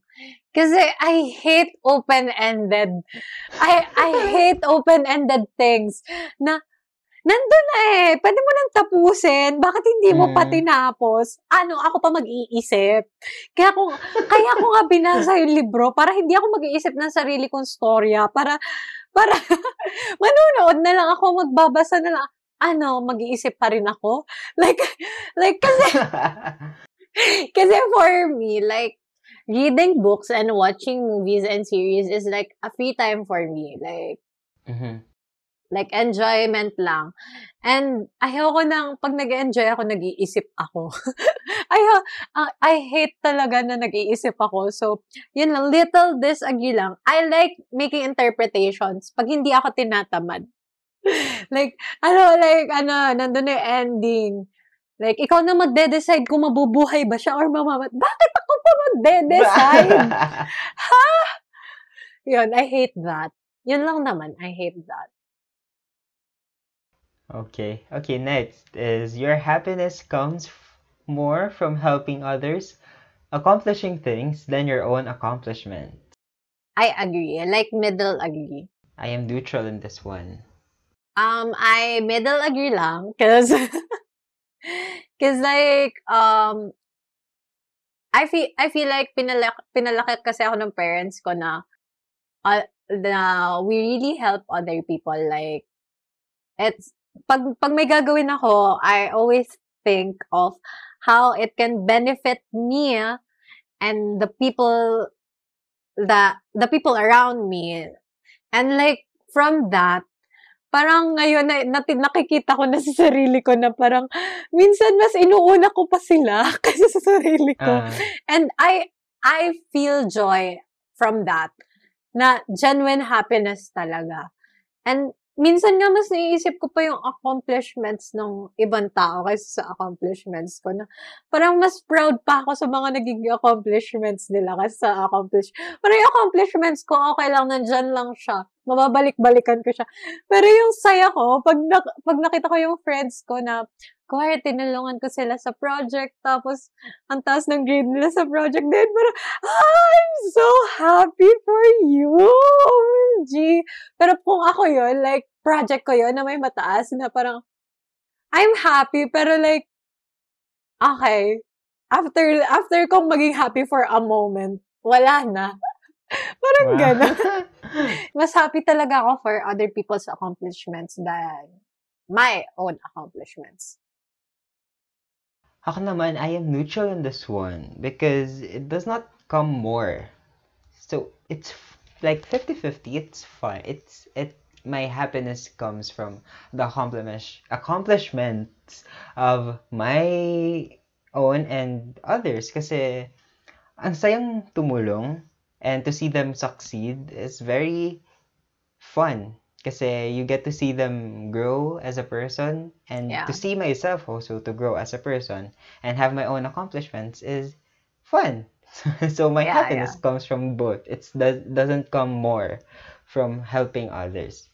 Kasi I hate open-ended. I I hate open-ended things. Na, nandun na eh. Pwede mo nang tapusin. Bakit hindi mo pa
Mm.
tinapos? Ano, ako pa mag-iisip. Kaya ko, kaya ko nga binasa yung libro para hindi ako mag-iisip ng sarili kong storya. Para, para, manunood na lang ako, magbabasa na lang. Ano, mag-iisip pa rin ako? Like, like, kasi, kasi for me, like, reading books and watching movies and series is like a free time for me. Like,
Mhm.
like enjoyment lang. And ayoko nang pag nag-enjoy ako, nag-iisip ako. Ayo, ah, I hate talaga na nag-iisip ako. So, yun lang, little disagree lang. I like making interpretations pag hindi ako tinatamad. like, ano, like, ano, nandun na yung ending. Like, ikaw na magde-decide kung mabubuhay ba siya or mamamat. Bakit ako pa magde-decide? Yun, I hate that. Yun lang naman, I hate that.
okay. Okay, next is your happiness comes f- more from helping others, accomplishing things than your own accomplishment.
I agree. Like, middle agree.
I am neutral in this one.
Um, I middle agree lang. Cause, cause like, um, I feel, I feel like pinalak, pinalaki kasi ako ng parents ko na, uh, na we really help other people. Like, it's, pag, pag may gagawin ako, I always think of how it can benefit me and the people that, the people around me. And like, from that, parang ngayon na, nati, nakikita ko na sa sarili ko na parang minsan mas inuuna ko pa sila kaysa sa sarili ko.
Ah,
And I I feel joy from that. Na genuine happiness talaga. And minsan nga mas naiisip ko pa yung accomplishments ng ibang tao kaysa sa accomplishments ko na parang mas proud pa ako sa mga naging accomplishments nila kaysa sa accomplish. Pero yung accomplishments ko, okay lang, nandyan lang siya. Mababalik-balikan ko siya. Pero yung saya ko, pag, nak- pag nakita ko yung friends ko na, kuwari, tinulungan ko sila sa project, tapos, ang taas ng grade nila sa project din, pero, I'm so happy for you! OMG! Pero kung ako yun, like, project ko yun na may mataas, na parang, I'm happy, pero like, okay, after, after kong maging happy for a moment, wala na. parang
wow.
gano'n. Mas happy talaga ako for other people's accomplishments than my own accomplishments.
Ako naman, I am neutral in this one because it does not come more. So it's f- like 50-50. It's fun. It's it my happiness comes from the accomplish accomplishments of my own and others kasi ang sayang tumulong and to see them succeed is very fun kasi you get to see them grow as a person and
Yeah.
to see myself also to grow as a person and have my own accomplishments is fun. so my
Yeah,
happiness comes from both. It does, doesn't come more from helping others.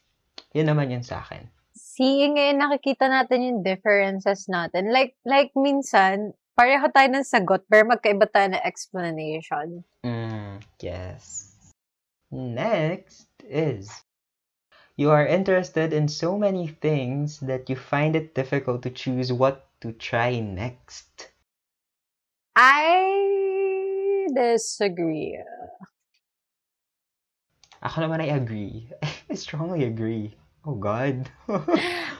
Yun naman yun sa akin.
See, ngayon nakikita natin yung differences natin. Like, like minsan, pareho tayo ng sagot, pero magkaiba tayo ng explanation.
Mm, yes. Next is you are interested in so many things that you find it difficult to choose what to try next.
I disagree.
Ako naman I agree. I strongly agree. Oh God.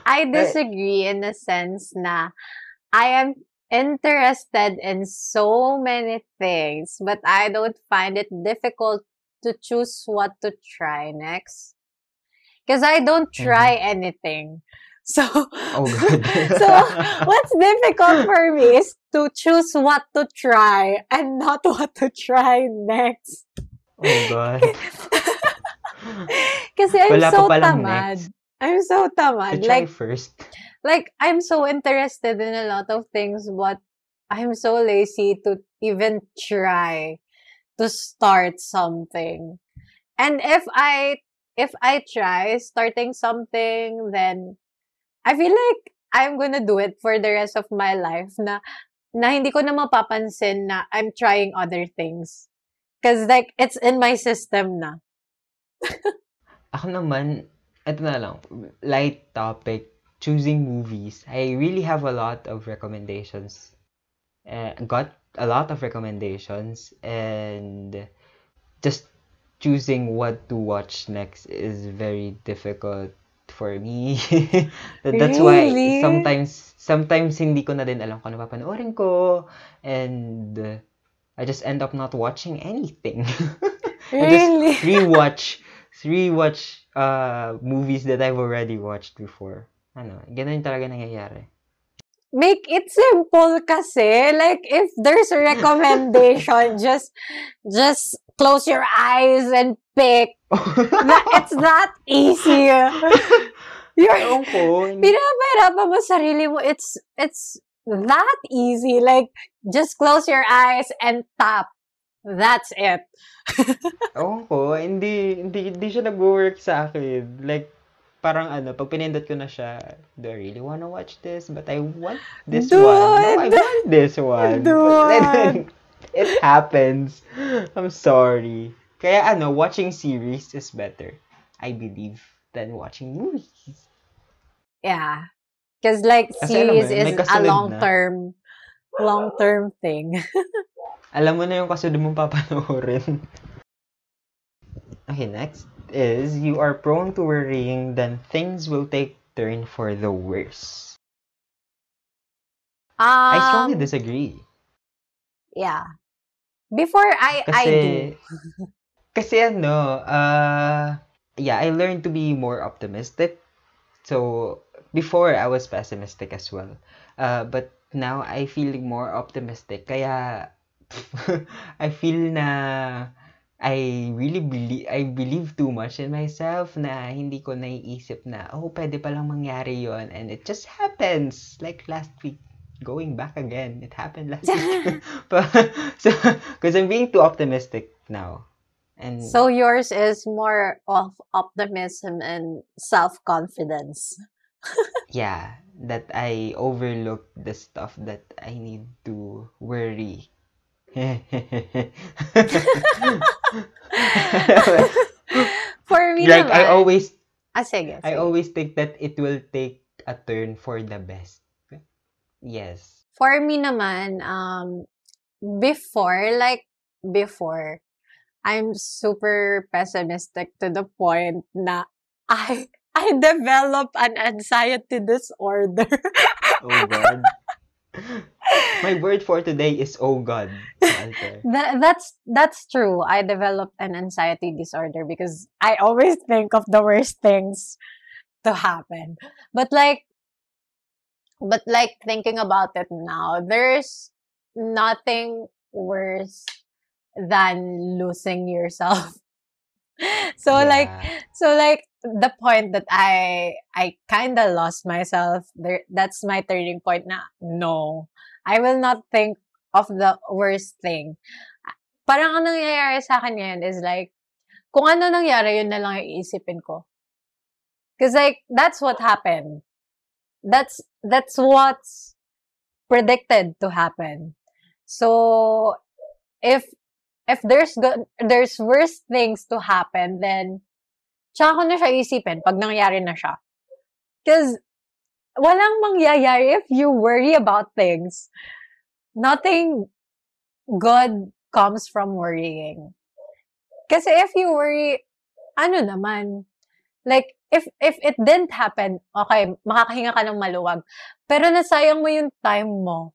I disagree in the sense na I am interested in so many things, but I don't find it difficult to choose what to try next. Because I don't try anything. So,
oh
so what's difficult for me is to choose what to try and not what to try next.
oh God.
Kasi I'm
Wala
so tamad.
next.
I'm so
To
tamad.
try
Like,
first.
like I'm so interested in a lot of things, but I'm so lazy to even try to start something. And if I if I try starting something, then I feel like I'm gonna do it for the rest of my life na na hindi ko na mapapansin na I'm trying other things. Cause like it's in my system na.
Ako naman, ito na lang, light topic, choosing movies. I really have a lot of recommendations. Uh, got a lot of recommendations and just choosing what to watch next is very difficult for me. That- That's why sometimes sometimes hindi ko na din alam kung ano papanoorin ko and I just end up not watching anything. I just
Really?
rewatch rewatch uh movies that I've already watched before. Ano, ganun talaga nangyayari.
Make it simple kasi. Like, if there's a recommendation, just, just close your eyes and pick. It's not easy. You're,
Ewan ko. hindi-
pinapahirapan mo sarili mo. It's, it's that easy. Like, just close your eyes and tap. That's it.
Ewan ko, hindi, hindi, hindi siya nag-work sa akin. Like, parang ano, pag pinindot ko na siya, do I really wanna watch this? But I want this one. No, I
Dude!
want this one. Then, it happens. I'm sorry. Kaya ano, watching series is better, I believe, than watching movies.
Yeah. Because like,
Kasi
series is a
kasunod na.
long-term, long-term thing.
Alam mo na yung kasunod mong papanoorin. Okay, next is you are prone to worrying, then things will take turn for the worse. I strongly
Um,
disagree.
Yeah. Before I I do.
Kasi, kasi ano, uh, yeah, I learned to be more optimistic. So, before I was pessimistic as well. Uh, but now I feel more optimistic. Kaya, I feel na I really believe, I believe too much in myself na hindi ko naiisip na, oh, pwede palang mangyari yon And it just happens. Like last week, going back again. It happened last week. So, because I'm being too optimistic now. And
So yours is more of optimism and self-confidence.
yeah, that I overlook the stuff that I need to worry.
For me
like I
naman-
always
Ah, sige,
I always think that it will take a turn for the best. Yes.
For me naman, um, before, like, before, I'm super pessimistic to the point na I, I develop an anxiety disorder.
Oh God. My word for today is oh God.
That, that's that's true. I developed an anxiety disorder because I always think of the worst things to happen. But like but like thinking about it now, there's nothing worse than losing yourself. so like
Yeah.
so like the point that I I kind of lost myself there that's my turning point na no I will not think of the worst thing parang ang nangyayari sa akin ngayon is like kung ano nangyari yun na lang yung iisipin ko Because like that's what happened. That's that's what's predicted to happen. So if if there's good, there's worse things to happen, then tsaka ko na siya isipin pag nangyari na siya. Because walang mangyayari if you worry about things. Nothing good comes from worrying. Kasi if you worry, ano naman, like, if if it didn't happen, okay, makakahinga ka ng maluwag. Pero nasayang mo yung time mo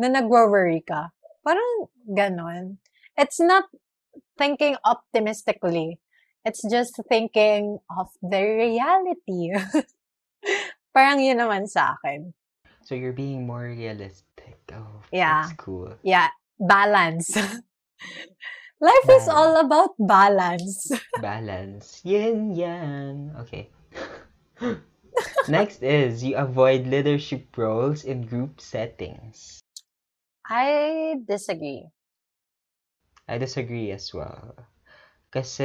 na nagwo-worry ka. Parang ganon. It's not thinking optimistically. It's just thinking of the reality. Parang yun naman sa akin.
So you're being more realistic. Oh,
Yeah.
that's cool.
Yeah, balance. Life is all about balance.
Balance. Yin yan. Okay. Next is you avoid leadership roles in group settings.
I disagree.
I disagree as well. Kasi,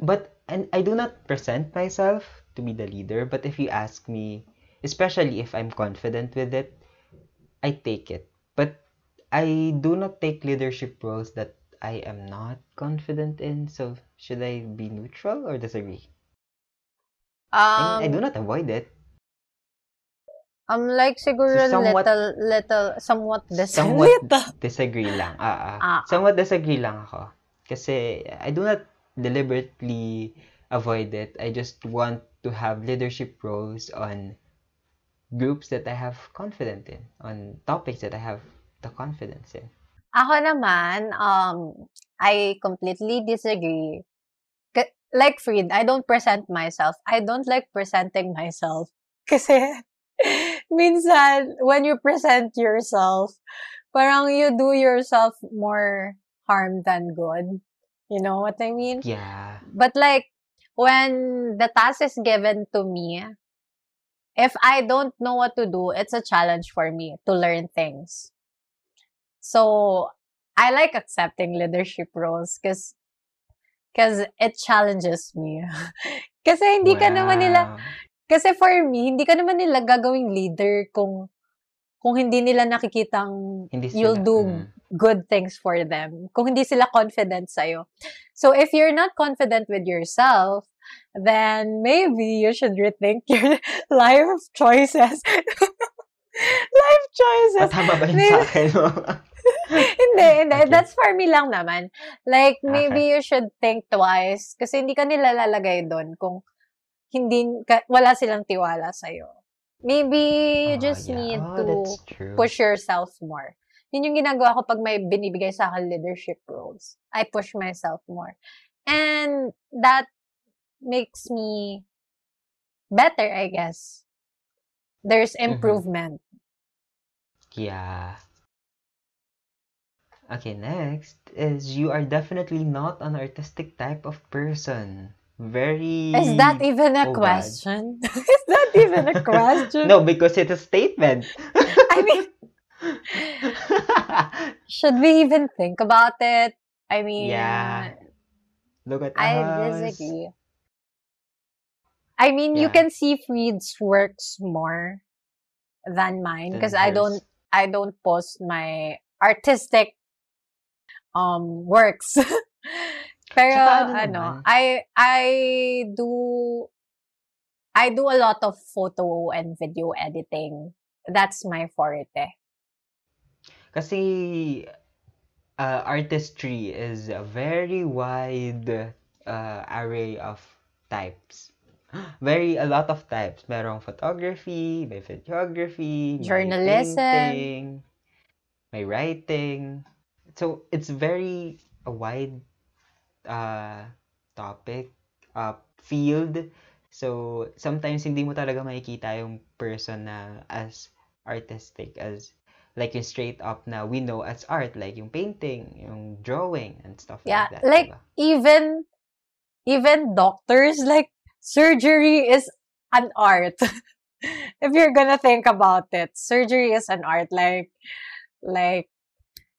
but and I do not present myself to be the leader, but if you ask me, especially if I'm confident with it, I take it. But I do not take leadership roles that I am not confident in. So should I be neutral or disagree? I mean, I do
Um,
not avoid it.
I'm like siguro
So somewhat-
little, little, somewhat dis-
Somewhat
little.
disagree lang. Ah, ah.
Ah.
Somewhat disagree lang ako. Kasi I do not deliberately avoid it. I just want to have leadership roles on groups that I have confidence in, on topics that I have the confidence in.
Ako naman, um, I completely disagree. K- Like Fried, I don't present myself. I don't like presenting myself. Kasi, minsan, when you present yourself, parang you do yourself more harm than good. You know what I mean?
Yeah.
But like, when the task is given to me, if I don't know what to do, it's a challenge for me to learn things. So, I like accepting leadership roles because because it challenges me. kasi hindi ka naman nila,
Wow.
Kasi for me, hindi ka naman nila gagawing leader kung kung hindi nila nakikitang
Hindi
you'll
sila-
do
mm.
good things for them. Kung hindi sila confident sa'yo. So, if you're not confident with yourself, then maybe you should rethink your life choices. life choices.
Matama ba yun sa akin?
hindi, hindi.
Okay.
That's for me lang naman. Like, maybe
Okay.
you should think twice kasi hindi ka nila lalagay doon kung hindi, ka, wala silang tiwala sa'yo. Maybe you
Oh,
just
yeah.
need
Oh,
to push yourself more. Yun yung ginagawa ko pag may binibigay sa akin leadership roles. I push myself more. And that makes me better, I guess. There's
Mhm.
improvement.
Yeah. Okay, next is you are definitely not an artistic type of person. Very.
Is that even a
oh,
question? Is that even a question?
no, because it's a statement.
I mean, should we even think about it? I mean,
Yeah. Look at
I
us.
disagree. I mean, you can see Freed's works more than mine because I don't I don't post my artistic um works. Pero
Tsaka ano
ano,
naman.
I I do I do a lot of photo and video editing. That's my forte.
Kasi uh, artistry is a very wide uh, array of types. Very a lot of types. Merong photography, may videography, may
Journalism.
painting, may writing. So it's very a wide uh, topic, uh, field. So sometimes hindi mo talaga makikita yung person na as artistic as like yung straight up na we know as art like yung painting, yung drawing and stuff
Yeah,
like that.
like
diba?
even even doctors like surgery is an art. if you're gonna think about it, surgery is an art. Like like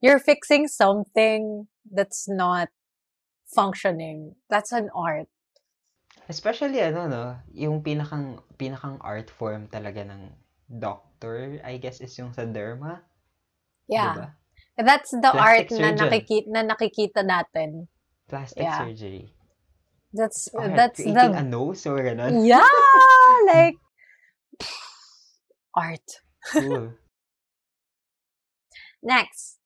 you're fixing something that's not functioning. That's an art.
Especially ano no, yung pinakang pinakang art form talaga ng doctor, I guess is yung sa derma,
Yeah.
ba?
That's the art
Plastic
na
surgeon.
nakikita na nakikita natin.
Plastic
Yeah.
surgery.
That's
Art,
that's
creating
the
a nose or ganun.
yeah, like art.
Cool.
Next,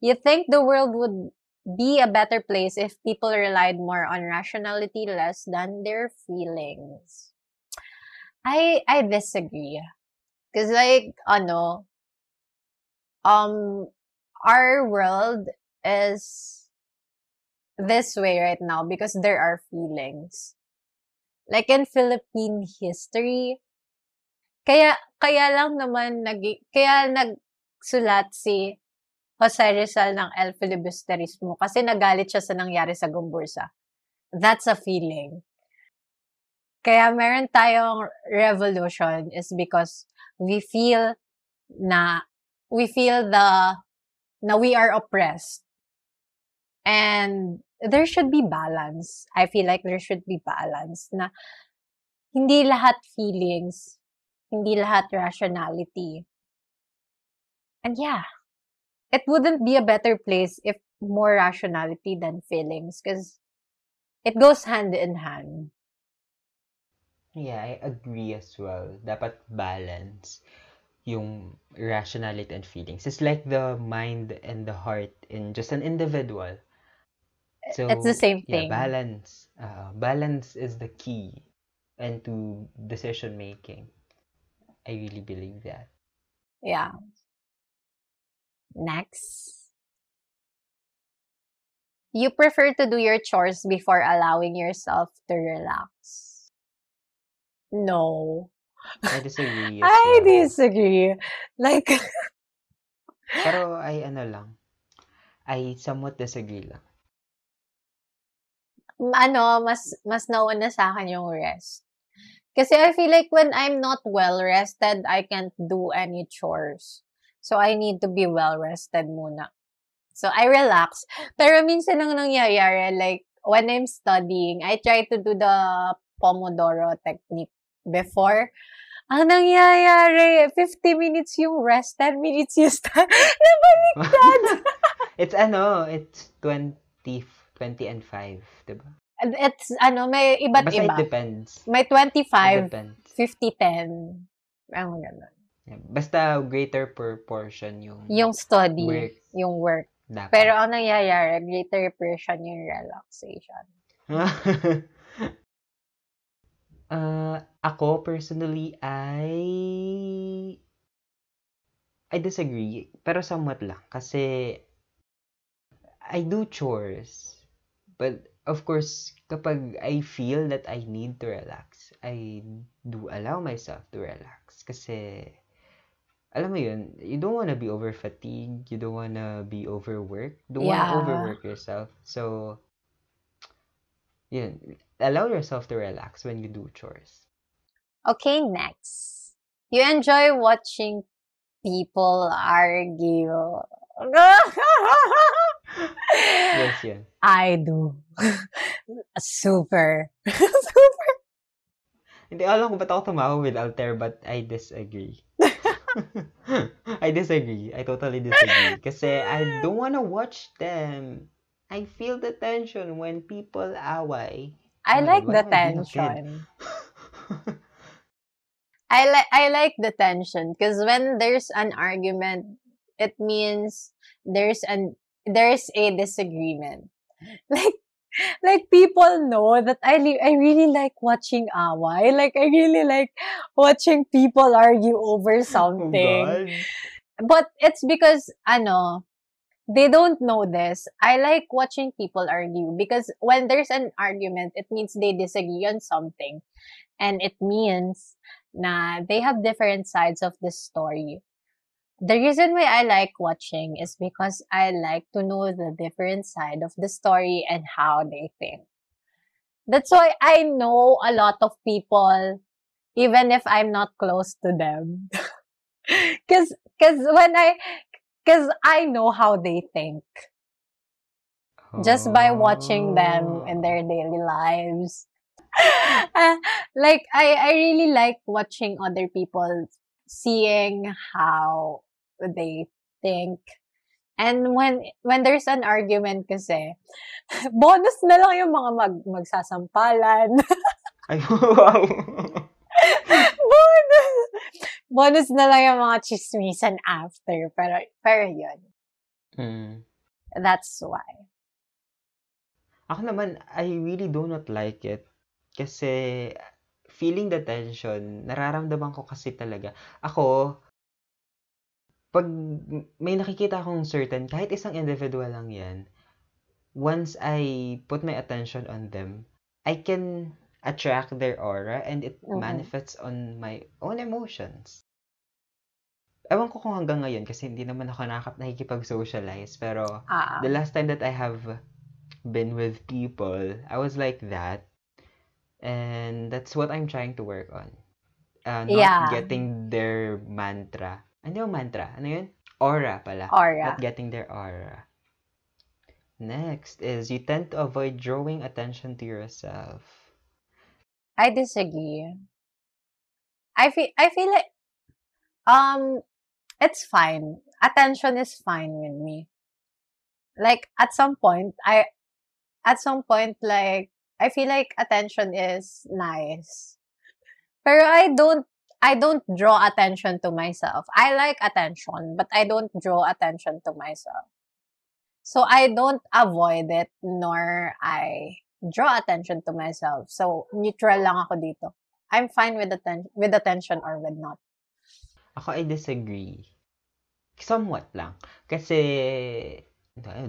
you think the world would be a better place if people relied more on rationality less than their feelings. I I disagree. Cause like ano, um, our world is this way right now because there are feelings. Like in Philippine history, kaya kaya lang naman nag kaya nagsulat si Jose Rizal ng El Filibusterismo kasi nagalit siya sa nangyari sa Gumbursa. That's a feeling. Kaya meron tayong revolution is because we feel na we feel the na we are oppressed. And there should be balance. I feel like there should be balance na hindi lahat feelings, hindi lahat rationality. And yeah, it wouldn't be a better place if more rationality than feelings because it goes hand in hand.
Yeah, I agree as well. Dapat balance yung rationality and feelings. It's like the mind and the heart in just an individual. So,
it's the same
yeah,
thing.
balance. Uh, balance is the key and to decision making. I really believe that.
Yeah. Next. You prefer to do your chores before allowing yourself to relax. No.
I disagree as
I
well.
disagree. Like,
Pero I ano lang. I somewhat disagree lang.
ano, mas, mas nauna sa akin yung rest. Kasi I feel like when I'm not well rested, I can't do any chores. So, I need to be well rested muna. So, I relax. Pero minsan ang nangyayari, like, when I'm studying, I try to do the Pomodoro technique before. Ang nangyayari, 50 minutes yung rest, 10 minutes yung study. Nabaliktad!
it's ano, it's 20, 20 and 5, diba?
It's, ano, may iba't
Basta
iba.
it depends.
May
It
25,
depends.
50-10. Ang ganun.
Basta greater proportion yung
Yung study,
work
yung work.
dapat.
Pero ang nangyayari, greater portion yung relaxation.
uh, ako personally I I disagree pero somewhat lang kasi I do chores but of course kapag I feel that I need to relax I do allow myself to relax kasi alam mo yun, you don't wanna be over fatigued, you don't wanna be overworked, don't
Yeah.
wanna overwork yourself. So, yun, allow yourself to relax when you do chores.
Okay, next. You enjoy watching people argue.
Yes, yun.
I do. Super. Super.
Hindi alam ko ba't ako tumawa with Alter, but I disagree. I disagree. I totally disagree. Kasi eh, I don't wanna watch them. I feel the tension when people away.
I
Oh
like
God,
the
why am I being a kid?
tension. I like I like the tension because when there's an argument, it means there's an there's a disagreement. Like like people know that I li- I really like watching away. Like I really like watching people argue over
Oh
something.
God.
But it's because ano, they don't know this. I like watching people argue because when there's an argument, it means they disagree on something. And it means na they have different sides of the story. The reason why I like watching is because I like to know the different side of the story and how they think. That's why I know a lot of people, even if I'm not close to them. Cause, cause when I, cause I know how they think just by watching them in
Oh.
their daily lives. Uh, like I I really like watching other people seeing how they think. And when when there's an argument kasi, bonus na lang yung mga mag magsasampalan.
Ay, wow.
bonus. Bonus na lang yung mga chismisan after. Pero, pero yun.
Hmm.
That's why.
Ako naman, I really do not like it. Kasi, feeling the tension, nararamdaman ko kasi talaga. Ako, pag may nakikita akong certain, kahit isang individual lang yan, once I put my attention on them, I can attract their aura and it
Mhm.
manifests on my own emotions. Ewan ko kung hanggang ngayon kasi hindi naman ako nakakap nakikipag-socialize pero
Ah.
the last time that I have been with people, I was like that. And that's what I'm trying to work on. Uh, not
Yeah.
getting their mantra. Ano yung mantra? Ano yun? Aura pala.
Aura.
Not getting their aura. Next is you tend to avoid drawing attention to yourself.
I disagree. I feel I feel like um it's fine. Attention is fine with me. Like at some point I at some point like I feel like attention is nice. Pero I don't I don't draw attention to myself. I like attention, but I don't draw attention to myself. So I don't avoid it nor I draw attention to myself. So neutral lang ako dito. I'm fine with atten- with attention or with not.
Ako, I disagree. Somewhat lang. Kasi,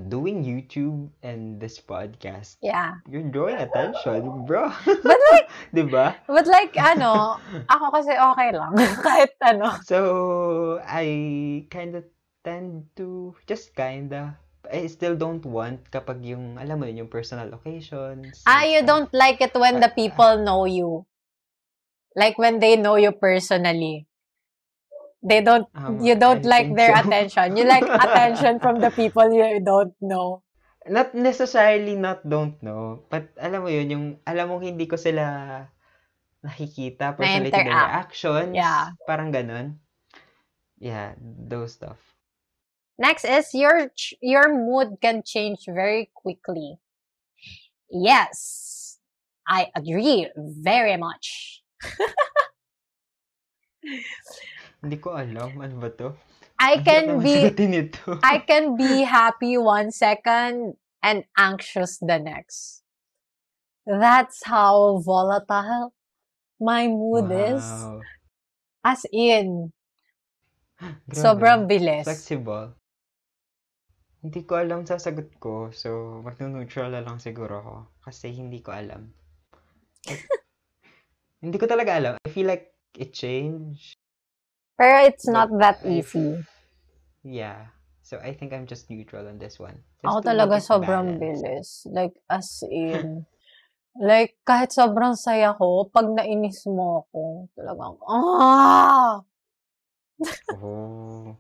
doing YouTube and this podcast,
Yeah.
you're drawing attention, bro.
But like
diba?
but like ano, ako kasi okay lang kahit ano.
So, I kind of tend to just kinda I still don't want kapag yung, alam mo yun, yung personal occasions.
Ah, you don't like it when the people know you. Like when they know you personally. They don't
Um,
you don't
I
like their
so.
attention. You like attention from the people you don't know.
Not necessarily not don't know, but alam mo yun, yung alam mong hindi ko sila nakikita, personally their actions.
Yeah.
Parang ganun. Yeah, those stuff.
Next is your your mood can change very quickly. Yes. I agree very much.
Hindi ko alam, ano ba to?
I can be. I can be happy one second and anxious the next. That's how volatile my mood is.
Wow.
As in,
Grabe.
sobrang bilis.
Flexible. Hindi ko alam sa sagot ko, so magno-neutral na lang siguro ako. Kasi hindi ko alam. Hindi ko talaga alam. I feel like it changed.
Pero it's not that easy.
Yeah. So I think I'm just neutral on this one. Just
Ako talaga sobrang bilis. Like, as in, like, kahit sobrang saya ko, pag nainis mo ako, talagang, ah!
Oh.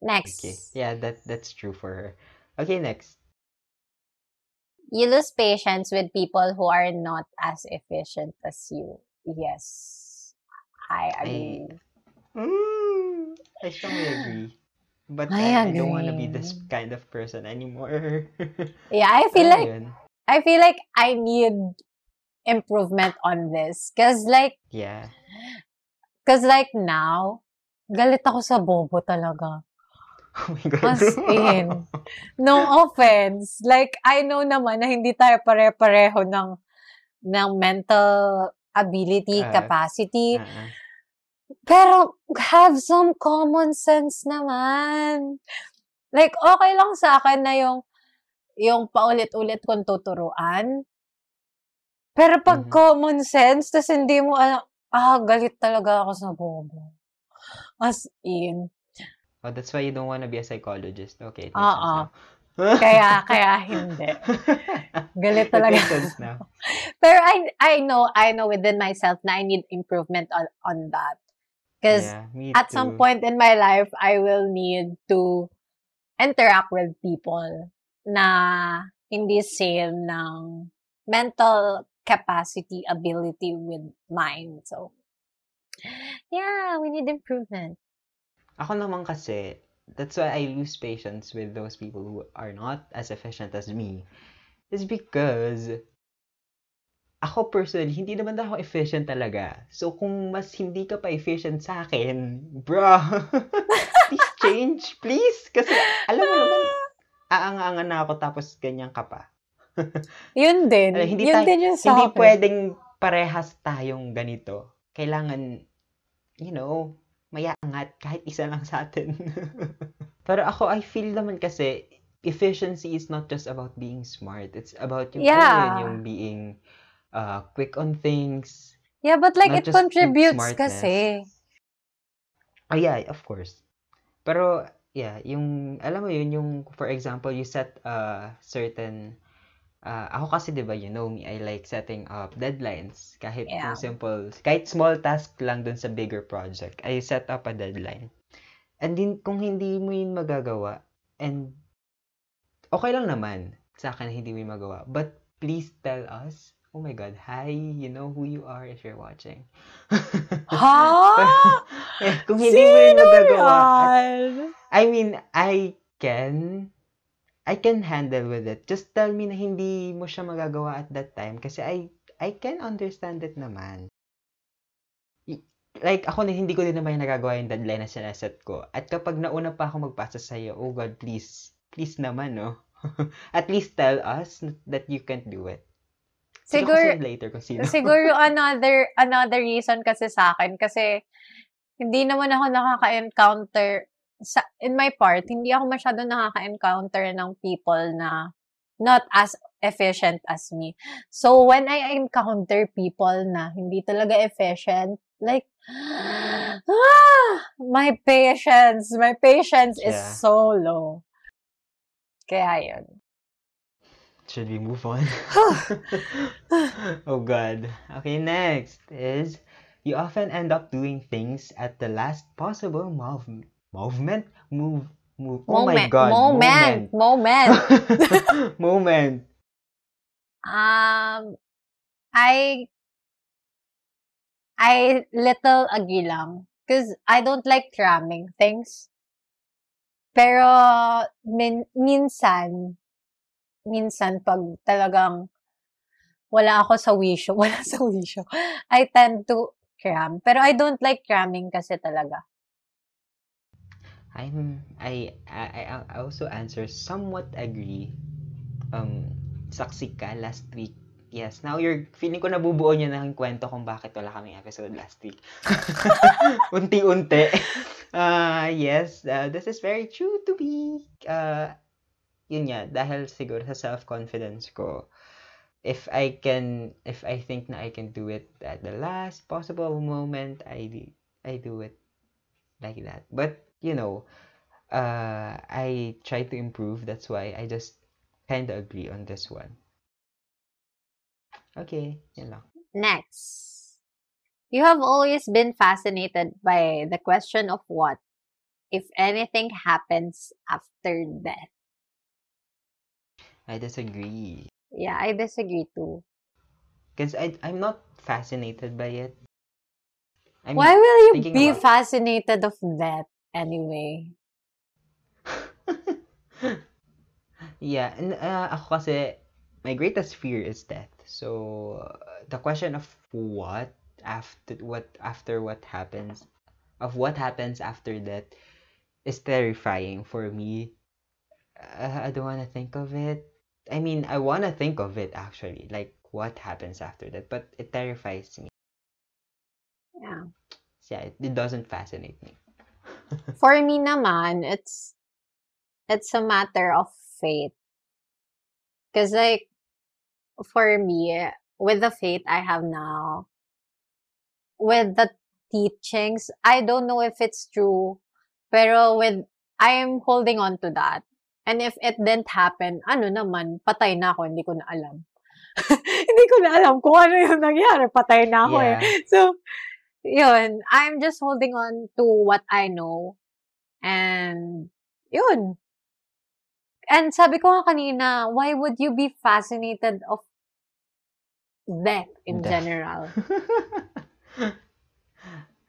Next.
Okay. Yeah, that that's true for her. Okay, next.
You lose patience with people who are not as efficient as you. Yes. I agree.
Mm, I strongly agree. But
I
I, I don't want to be this kind of person anymore.
Yeah, I feel
mo
like,
yun?
I feel like I need improvement on this. Cause like,
Yeah.
cause like now, galit ako sa bobo talaga.
Oh my God.
As in, no offense. Like, I know naman na hindi tayo pare-pareho ng, ng mental ability,
Ah.
capacity.
Ah.
Pero, have some common sense naman. Like, okay lang sa akin na yung, yung paulit-ulit kong tuturuan. Pero pag
Mhm.
common sense, tas hindi mo alam, ah, galit talaga ako sa bobo. As in.
Oh, that's why you don't want to be a psychologist. Okay, it makes
Ah,
sense now.
Kaya, kaya hindi. Galit
It
talaga.
makes sense now.
Pero I, I know, I know within myself na I need improvement on, on that. Because
Yeah,
at some
too.
point in my life, I will need to interact with people na hindi same ng mental capacity, ability with mine. So, yeah, we need improvement.
Ako naman kasi, that's why I lose patience with those people who are not as efficient as me. Is because ako personally, hindi naman ako efficient talaga. So, kung mas hindi ka pa efficient sa akin, bro, please change, please. Kasi, alam mo naman, aanga-anga na ako tapos ganyan ka pa.
Yun din.
Alam, hindi
Yun
tayo-
din yung sa
Hindi
akin.
pwedeng parehas tayong ganito. Kailangan, you know, mayangat kahit isa lang sa atin. Pero ako, I feel naman kasi, efficiency is not just about being smart. It's about yung, mo yun,
Yeah.
yung being uh, quick on things.
Yeah, but like it contributes kasi.
Ah, yeah, of course. Pero, yeah, yung, alam mo yun, yung, for example, you set a certain, uh, ako kasi, di ba, you know me, I like setting up deadlines. Kahit
Yeah.
yung simple, kahit small task lang dun sa bigger project, I set up a deadline. And din, kung hindi mo yun magagawa, and, okay lang naman sa akin hindi mo yun magawa, but please tell us, oh my God, hi, you know who you are if you're watching.
Ha?
Eh, kung hindi mo
Sino
magagawa, at
yan?
I mean, I can, I can handle with it. Just tell me na hindi mo siya magagawa at that time kasi I, I can understand it naman. Like, ako na hindi ko din naman yung nagagawa yung deadline na sinaset ko. At kapag nauna pa ako magpasa sa'yo, oh God, please, please naman, no? At least tell us that you can't do it.
Siguro,
later kung sino.
siguro another another reason kasi sa akin kasi hindi naman ako nakaka-encounter sa in my part hindi ako masyado nakaka-encounter ng people na not as efficient as me. So when I encounter people na hindi talaga efficient, like ah, my patience, my patience is
Yeah.
so low. Kaya yun.
Should we move on? oh God. Okay, next is you often end up doing things at the last possible mov movement move move. Oh my God.
moment, moment.
Moment. moment.
Um, I, I little agree lang. Cause I don't like cramming things. Pero, min, minsan, minsan pag talagang wala ako sa wisyo, wala sa wisyo, I tend to cram. Pero I don't like cramming kasi talaga.
I'm I I I also answer somewhat agree. Um, saksi ka last week. Yes, now you're feeling ko nabubuo niyo na yung kwento kung bakit wala kaming episode last week. Unti-unti. Uh, yes, uh, this is very true to me. Uh, yun nga, dahil siguro sa self-confidence ko, if I can, if I think na I can do it at the last possible moment, I do it like that. But, you know, uh, I try to improve. That's why I just kind of agree on this one. Okay, yun lang.
Next. You have always been fascinated by the question of what, if anything, happens after death.
I disagree.
Yeah, I disagree too.
Because I, I'm not fascinated by it. I'm,
Why will you be
about-
fascinated of death anyway?
Yeah, and uh, ako kasi, my greatest fear is death. So, uh, the question of what after what after what happens, of what happens after death, is terrifying for me. Uh, I don't want to think of it. I mean, I want to think of it actually, like what happens after that, but it terrifies me.
Yeah.
Yeah, it, it doesn't fascinate me.
For me naman, it's it's a matter of faith. Cause like for me, with the faith I have now, with the teachings, I don't know if it's true, pero with I am holding on to that. And if it didn't happen, ano naman, patay na ako, hindi ko na alam. hindi ko na alam kung ano yung nangyari, patay na ako eh.
Yeah.
So, yun, I'm just holding on to what I know. And, yun. And sabi ko nga kanina, why would you be fascinated of death in
Death.
general.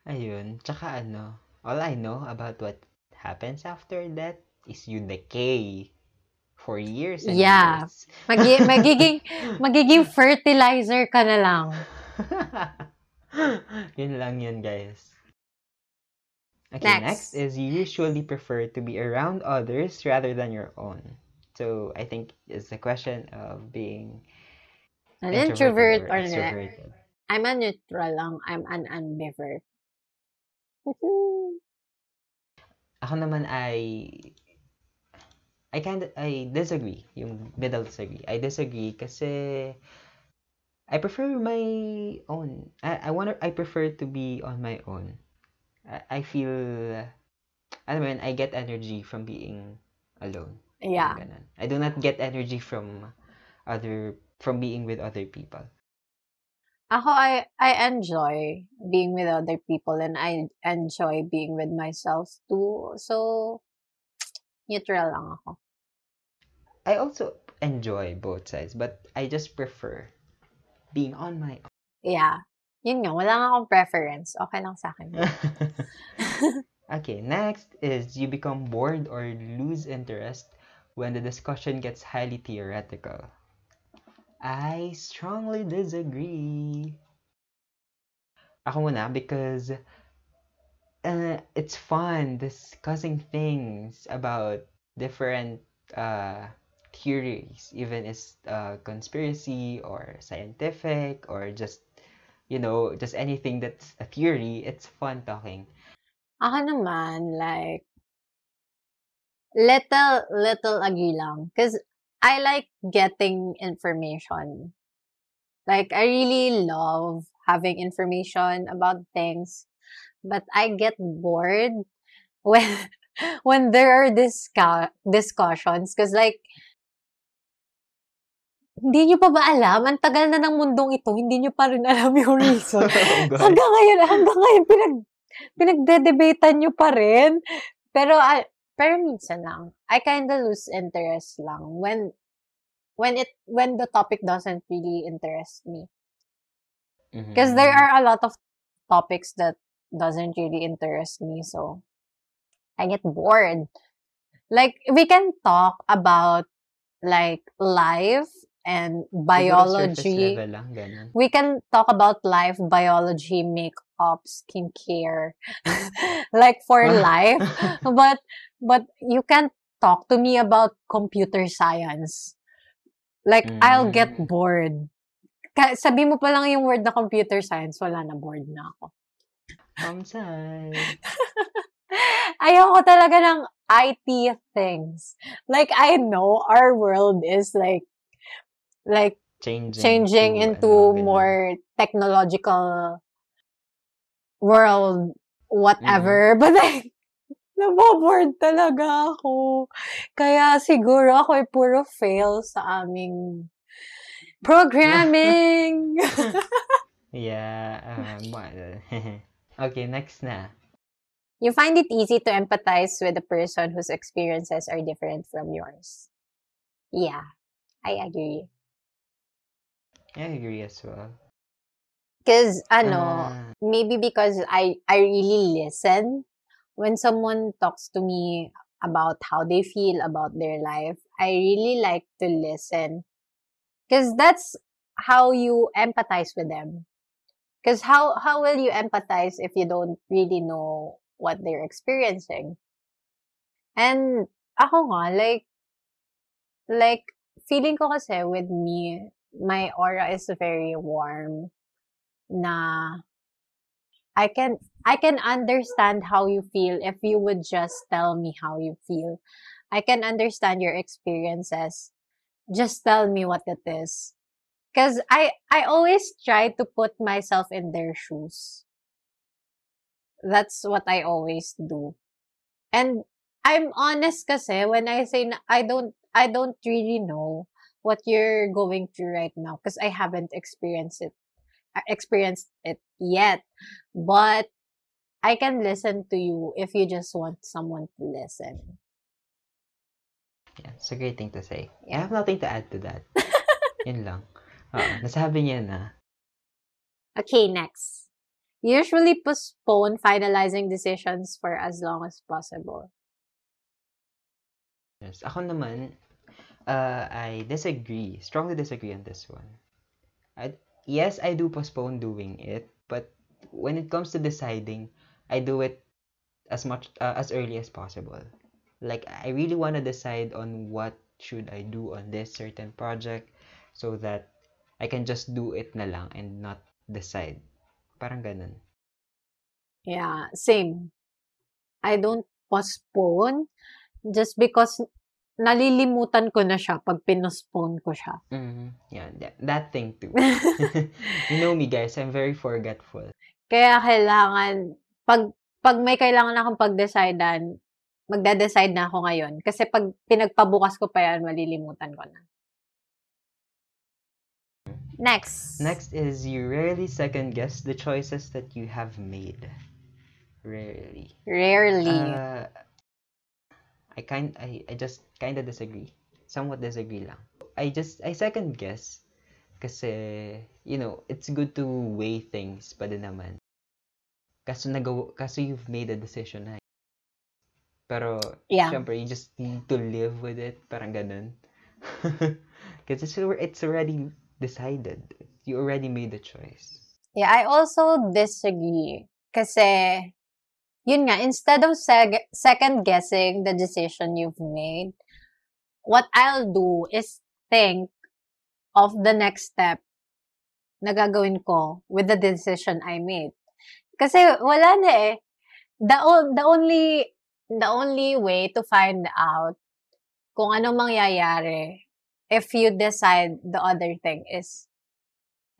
Ayun. Tsaka ano, all I know about what happens after death is you decay for years and
Yeah.
years.
Magi- magiging, magiging fertilizer ka na lang.
yun lang yun, guys. Okay,
Next.
next is you usually prefer to be around others rather than your own. So I think it's a question of being
An introvert or not.
extroverted.
I'm a neutral lang. I'm an ambivert.
Ako naman ay I kind I disagree. Yung middle disagree. I disagree kasi I prefer my own. I, I wanna I prefer to be on my own. I, I feel alam mo yun, I get energy from being alone.
yeah.
Ganun. I do not get energy from other from being with other people.
Ako, I, I enjoy being with other people and I enjoy being with myself too. So, neutral lang ako.
I also enjoy both sides, but I just prefer being on my own.
Yeah. Yun nga, wala nga akong preference. Okay lang sa akin.
okay, next is you become bored or lose interest when the discussion gets highly theoretical. I strongly disagree. Ako muna because uh, it's fun discussing things about different uh, theories, even it's uh, conspiracy or scientific or just you know just anything that's a theory. It's fun talking.
Ako naman, like, little, little agree lang. Because I like getting information. Like, I really love having information about things. But I get bored when, when there are disca- discussions. Because like, hindi nyo pa ba alam? Ang tagal na ng mundong ito, hindi nyo pa rin alam yung reason.
Oh,
hanggang ngayon, hanggang ngayon, pinag, pinagde-debatean nyo pa rin. Pero, ah, pero minsan lang, I kinda lose interest lang when, when it, when the topic doesn't really interest me. Because there
Mhm.
are a lot of topics that doesn't really interest me, so I get bored. Like, we can talk about, like, life and biology.
lang,
we can talk about life, biology, makeup, skincare, like for life. But but you can't talk to me about computer science. Like I'll get
Mm.
bored. Sabi mo pa lang yung word na computer science, wala na bored na ako.
Side.
Ayoko talaga ng IT things. Like I know our world is like like
Changing.
changing
to,
into
ano,
more technological world, whatever. But like, naboboard talaga ako. Kaya siguro ako ay puro fail sa aming programming.
Yeah. Um, well, okay, next na.
you find it easy to empathize with a person whose experiences are different from yours. Yeah, I agree.
I agree as well.
Because, ano,
Ah,
maybe because I I really listen when someone talks to me about how they feel about their life. I really like to listen because that's how you empathize with them. Because how how will you empathize if you don't really know what they're experiencing? And ako nga like like feeling ko kasi with me my aura is very warm na I can I can understand how you feel if you would just tell me how you feel. I can understand your experiences. Just tell me what it is. Cuz I I always try to put myself in their shoes. That's what I always do. And I'm honest kasi when I say na I don't I don't really know what you're going through right now because I haven't experienced it uh, experienced it yet. But I can listen to you if you just want someone to listen.
yeah, it's a great thing to say. I have nothing to add to that. Yun lang. Oo, nasabi niya na.
Okay, next. Usually postpone finalizing decisions for as long as possible.
Yes. Ako naman, uh, I disagree. Strongly disagree on this one. I, yes, I do postpone doing it, but when it comes to deciding, I do it as much uh, as early as possible. Like I really want to decide on what should I do on this certain project so that I can just do it na lang and not decide. Parang ganun.
Yeah, same. I don't postpone just because nalilimutan ko na siya pag pinospone ko siya.
Mm-hmm. Yeah, that, that thing too. you know me guys, I'm very forgetful.
Kaya kailangan, pag, pag may kailangan akong pag-decidean, magda-decide na ako ngayon. Kasi pag pinagpabukas ko pa yan, malilimutan ko na. Next.
Next is you rarely second guess the choices that you have made. Rarely.
Rarely.
Uh, I kind I, I just kind of disagree. Somewhat disagree lang. I just I second guess kasi you know, it's good to weigh things pa din naman. Kaso nagaw kaso you've made a decision na. Pero
yeah.
syempre you just need to live with it, parang ganun. Kasi it's, it's already decided. You already made the choice.
Yeah, I also disagree. Kasi, yun nga, instead of seg- second guessing the decision you've made, what I'll do is think of the next step na gagawin ko with the decision I made. Kasi wala na eh. The, o- the only the only way to find out kung ano mangyayari if you decide the other thing is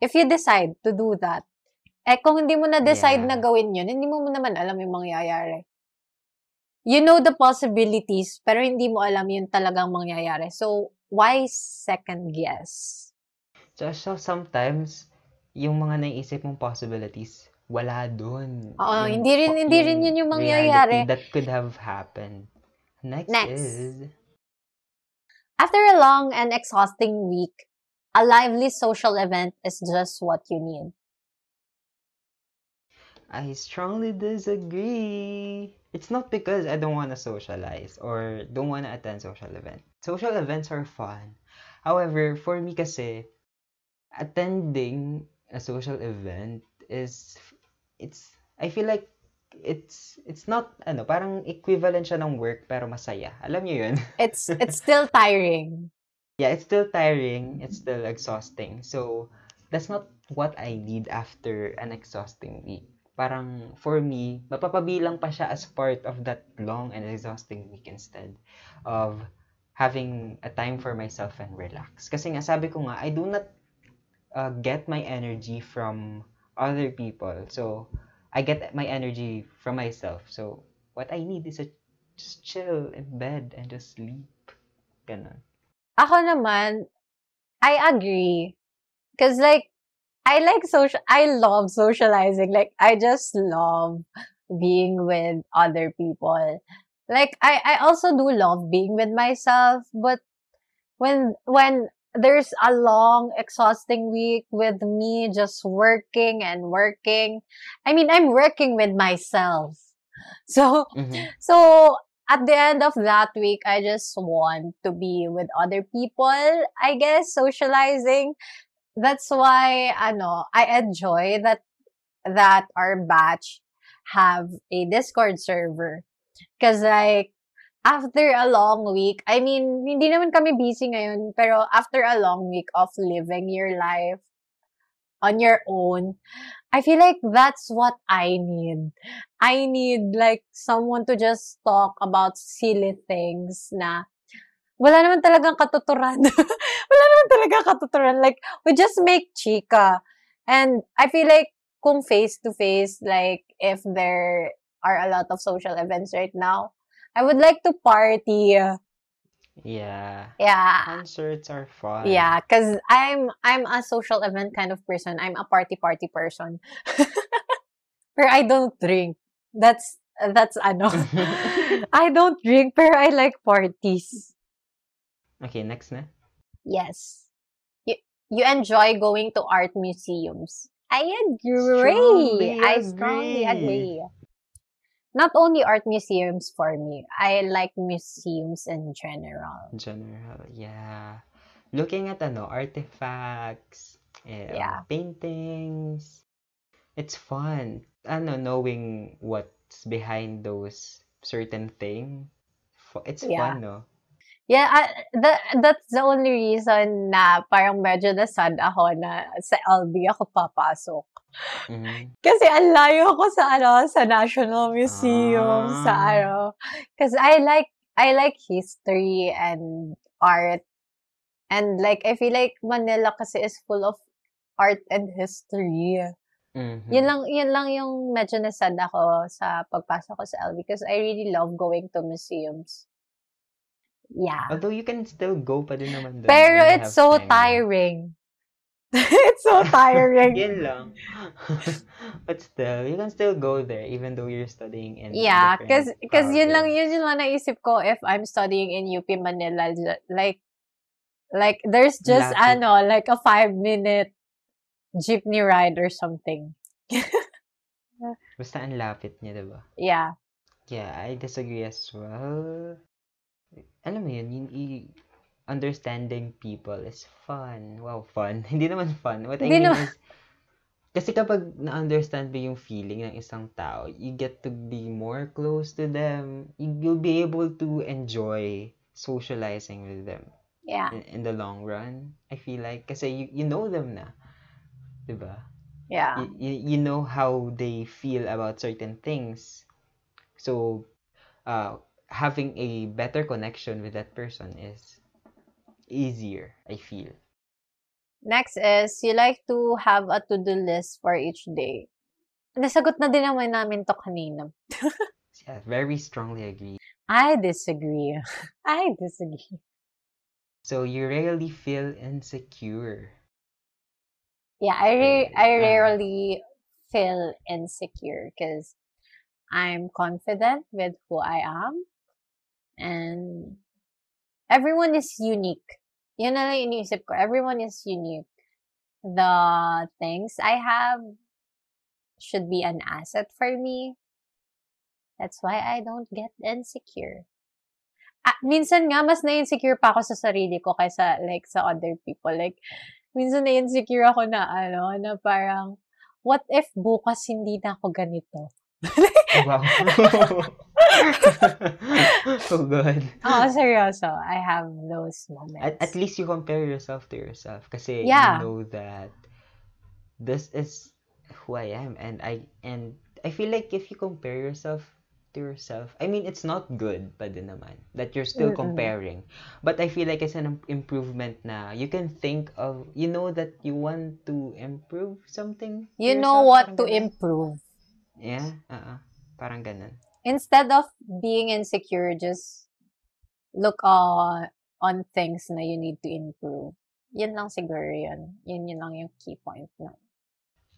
if you decide to do that, eh kung hindi mo na-decide na
Yeah.
gawin yun, hindi mo naman alam yung mangyayari. You know the possibilities, pero hindi mo alam yung talagang mangyayari. So, why second guess?
So, so sometimes, yung mga naiisip mong possibilities, wala dun.
Oo,
Yung
hindi rin- hindi rin yun yung mangyayari.
that could have happened. Next,
Next.
is,
After a long and exhausting week, a lively social event is just what you need.
I strongly disagree. It's not because I don't want to socialize or don't want to attend social events. Social events are fun. However, for me kasi, attending a social event is, it's, I feel like it's, it's not, ano, parang equivalent siya ng work pero masaya. Alam niyo yun?
It's it's still tiring.
yeah, it's still tiring, it's still exhausting. So, that's not what I need after an exhausting week. Parang, for me, mapapabilang pa siya as part of that long and exhausting week instead of having a time for myself and relax. Kasi nga, sabi ko nga, I do not uh, get my energy from other people. So, I get my energy from myself. So, what I need is a just chill in bed and just sleep. Ganon.
Ako naman, I agree. Cause like, I like social, I love socializing. Like, I just love being with other people. Like, I, I also do love being with myself, but when, when there's a long, exhausting week with me just working and working, I mean, I'm working with myself. So,
Mhm.
so at the end of that week, I just want to be with other people, I guess, socializing. That's why, ano, I enjoy that, that our batch have a Discord server. Cause like, after a long week, I mean, hindi naman kami busy ngayon, pero after a long week of living your life on your own, I feel like that's what I need. I need like someone to just talk about silly things na wala naman talagang katuturan. wala naman talagang katuturan. Like, we just make chika. And I feel like kung face to face, like, if there are a lot of social events right now, I would like to party.
Yeah.
Yeah.
Concerts are fun.
Yeah, cause I'm I'm a social event kind of person. I'm a party party person. pero I don't drink. That's that's ano. I don't drink, but I like parties.
okay, next na.
Yes. You, you enjoy going to art museums. I agree.
Strongly
I strongly
agree.
agree. Not only art museums for me. I like museums in general.
General, yeah. Looking at ano, artifacts, eh,
Yeah.
paintings, it's fun. Ano, knowing what's behind those certain thing. It's
Yeah.
fun, no?
Yeah, I, that, that's the only reason na parang medyo nasad ako na sa LB ako papasok.
Mhm.
Kasi ang layo ko sa ano, sa National Museum, sa
Ah.
ano. Kasi I like, I like history and art. And like, I feel like Manila kasi is full of art and history.
Mhm.
Yun lang, yun lang yung medyo nasad ako sa pagpasok ko sa LB because I really love going to museums. Yeah.
Although you can still go pa din naman doon.
Pero it's so
time.
tiring. it's so tiring.
Yun lang. But still, you can still go there even though you're studying in
Yeah, cause,
different
cause yun lang, yun yun lang naisip ko if I'm studying in UP Manila, like, like, there's just,
Lapit.
ano, like a five minute jeepney ride or something.
Basta ang lapit niya, diba?
Yeah.
Yeah, I disagree as well. Alam mo yun, yung i- understanding people is fun. Wow, fun. Hindi naman fun. What I
Hindi
mean
naman-
is, kasi kapag na-understand mo yung feeling ng isang tao, you get to be more close to them. You- You'll be able to enjoy socializing with them
Yeah.
in, in the long run. I feel like, kasi you, you know them na. Diba?
Yeah.
y- y- you know how they feel about certain things. So, uh, having a better connection with that person is easier, I feel.
Next is, you like to have a to-do list for each day. Nasagot na din naman namin to kanina.
Yeah, very strongly agree.
I disagree. I disagree.
So, you rarely feel insecure.
Yeah, I re- I rarely feel insecure because I'm confident with who I am and everyone is unique. Yun na lang iniisip ko. Everyone is unique. The things I have should be an asset for me. That's why I don't get insecure. Ah, minsan nga, mas na-insecure pa ako sa sarili ko kaysa like sa other people. Like, minsan na-insecure ako na ano, na parang, what if bukas hindi na ako ganito?
Wow. oh, God.
Oo, seryoso. I have those moments.
At, at least you compare yourself to yourself kasi
Yeah.
you know that this is who I am and I and I feel like if you compare yourself to yourself I mean it's not good pa din naman that you're still
Mm-mm.
comparing but I feel like it's an im- improvement na you can think of you know that you want to improve something
you know
yourself,
what to
ganun.
improve.
yeah uh parang ganun
Instead of being insecure, just look on, on things na you need to improve. Yun lang siguro yun. Yun yun lang yung key point na.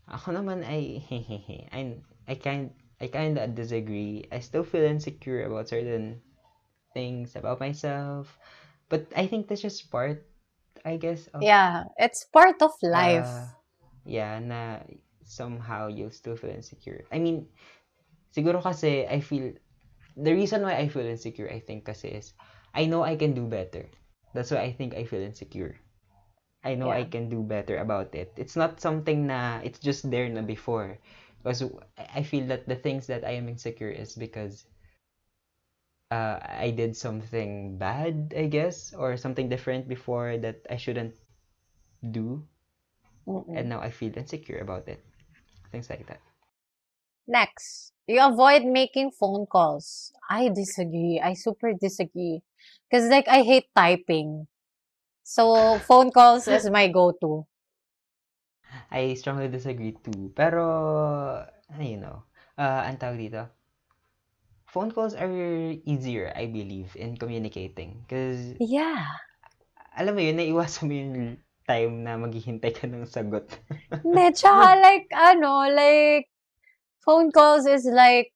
Ako naman ay I I kind I kind of disagree. I still feel insecure about certain things about myself, but I think that's just part, I guess. Of,
Yeah, it's part of life.
uh, yeah, na somehow you'll still feel insecure. I mean, siguro kasi I feel the reason why I feel insecure, I think kasi is I know I can do better. That's why I think I feel insecure. I know I can do better about it. It's not something na it's just there na before. Because I I feel that the things that I am insecure is because uh, I did something bad, I guess, or something different before that I shouldn't do,
Mm-mm.
and now I feel insecure about it. Things like that.
Next, you avoid making phone calls. I disagree. I super disagree. Because, like, I hate typing. So, phone calls is my go-to.
I strongly disagree too. Pero, uh, you know, uh, ang tawag dito, phone calls are easier, I believe, in communicating. Because,
Yeah.
alam mo yun, naiwasan mo yung time na maghihintay ka ng sagot.
Hindi, tsaka, like, ano, like, phone calls is like,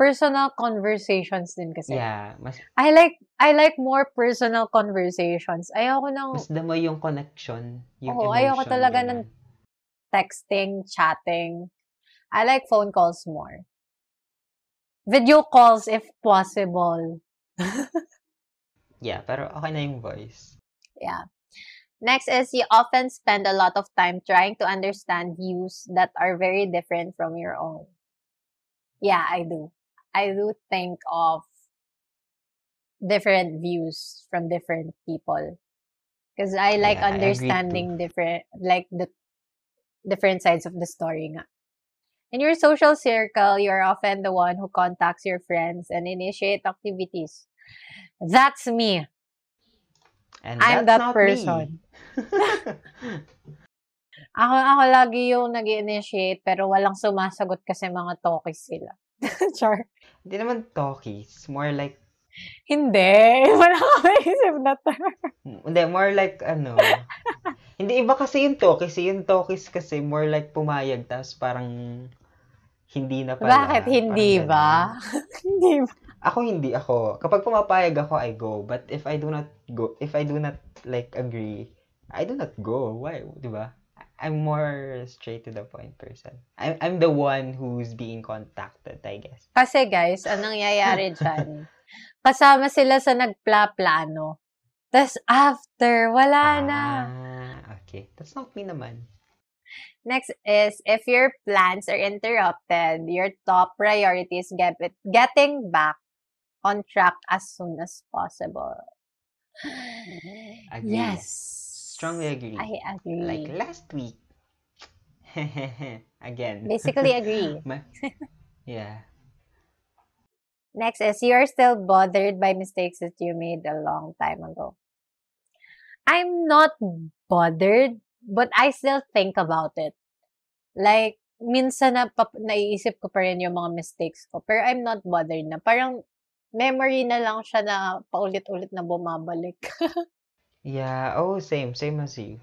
personal conversations din kasi.
Yeah, mas
I like I like more personal conversations. Ayoko ng
mas damo yung connection, yung
ayoko
emotion,
talaga
ganun.
ng texting, chatting. I like phone calls more. Video calls if possible.
Yeah, pero okay na yung voice.
Yeah. Next is you often spend a lot of time trying to understand views that are very different from your own. Yeah, I do. I do think of different views from different people. Because I like
Yeah, I
understanding different, like the different sides of the story nga. In your social circle, you're often the one who contacts your friends and initiate activities. That's me.
And
I'm that
not
person.
me.
Ako, ako lagi yung nag initiate pero walang sumasagot kasi mga talkies sila. Char.
Hindi naman talkies, more like
Hindi. Wala ka maisip na term.
Hindi, more like, ano, hindi iba kasi yung talkies. eh. Yung talkies kasi more like pumayag, tapos parang hindi na pala.
Bakit hindi
Parang
ba? hindi ba?
Ako hindi ako. Kapag pumapayag ako, I go. But if I do not go, if I do not like agree, I do not go. Why? Di ba? I'm more straight to the point person. I'm, I'm the one who's being contacted, I guess.
Kasi guys, anong nangyayari dyan? Kasama sila sa nagpla-plano. Tapos after, wala na.
Ah, okay. That's not me naman.
Next is if your plans are interrupted, your top priority is get it, getting back on track as soon as possible.
Agree.
Yes.
Strongly agree.
I agree.
Like last week. Again.
Basically agree.
Ma- yeah.
Next is you're still bothered by mistakes that you made a long time ago. I'm not bothered, but I still think about it. Like, minsan na pap- naiisip ko pa rin yung mga mistakes ko. Pero I'm not bothered na. Parang memory na lang siya na paulit-ulit na bumabalik.
Yeah. Oh, same. Same as you.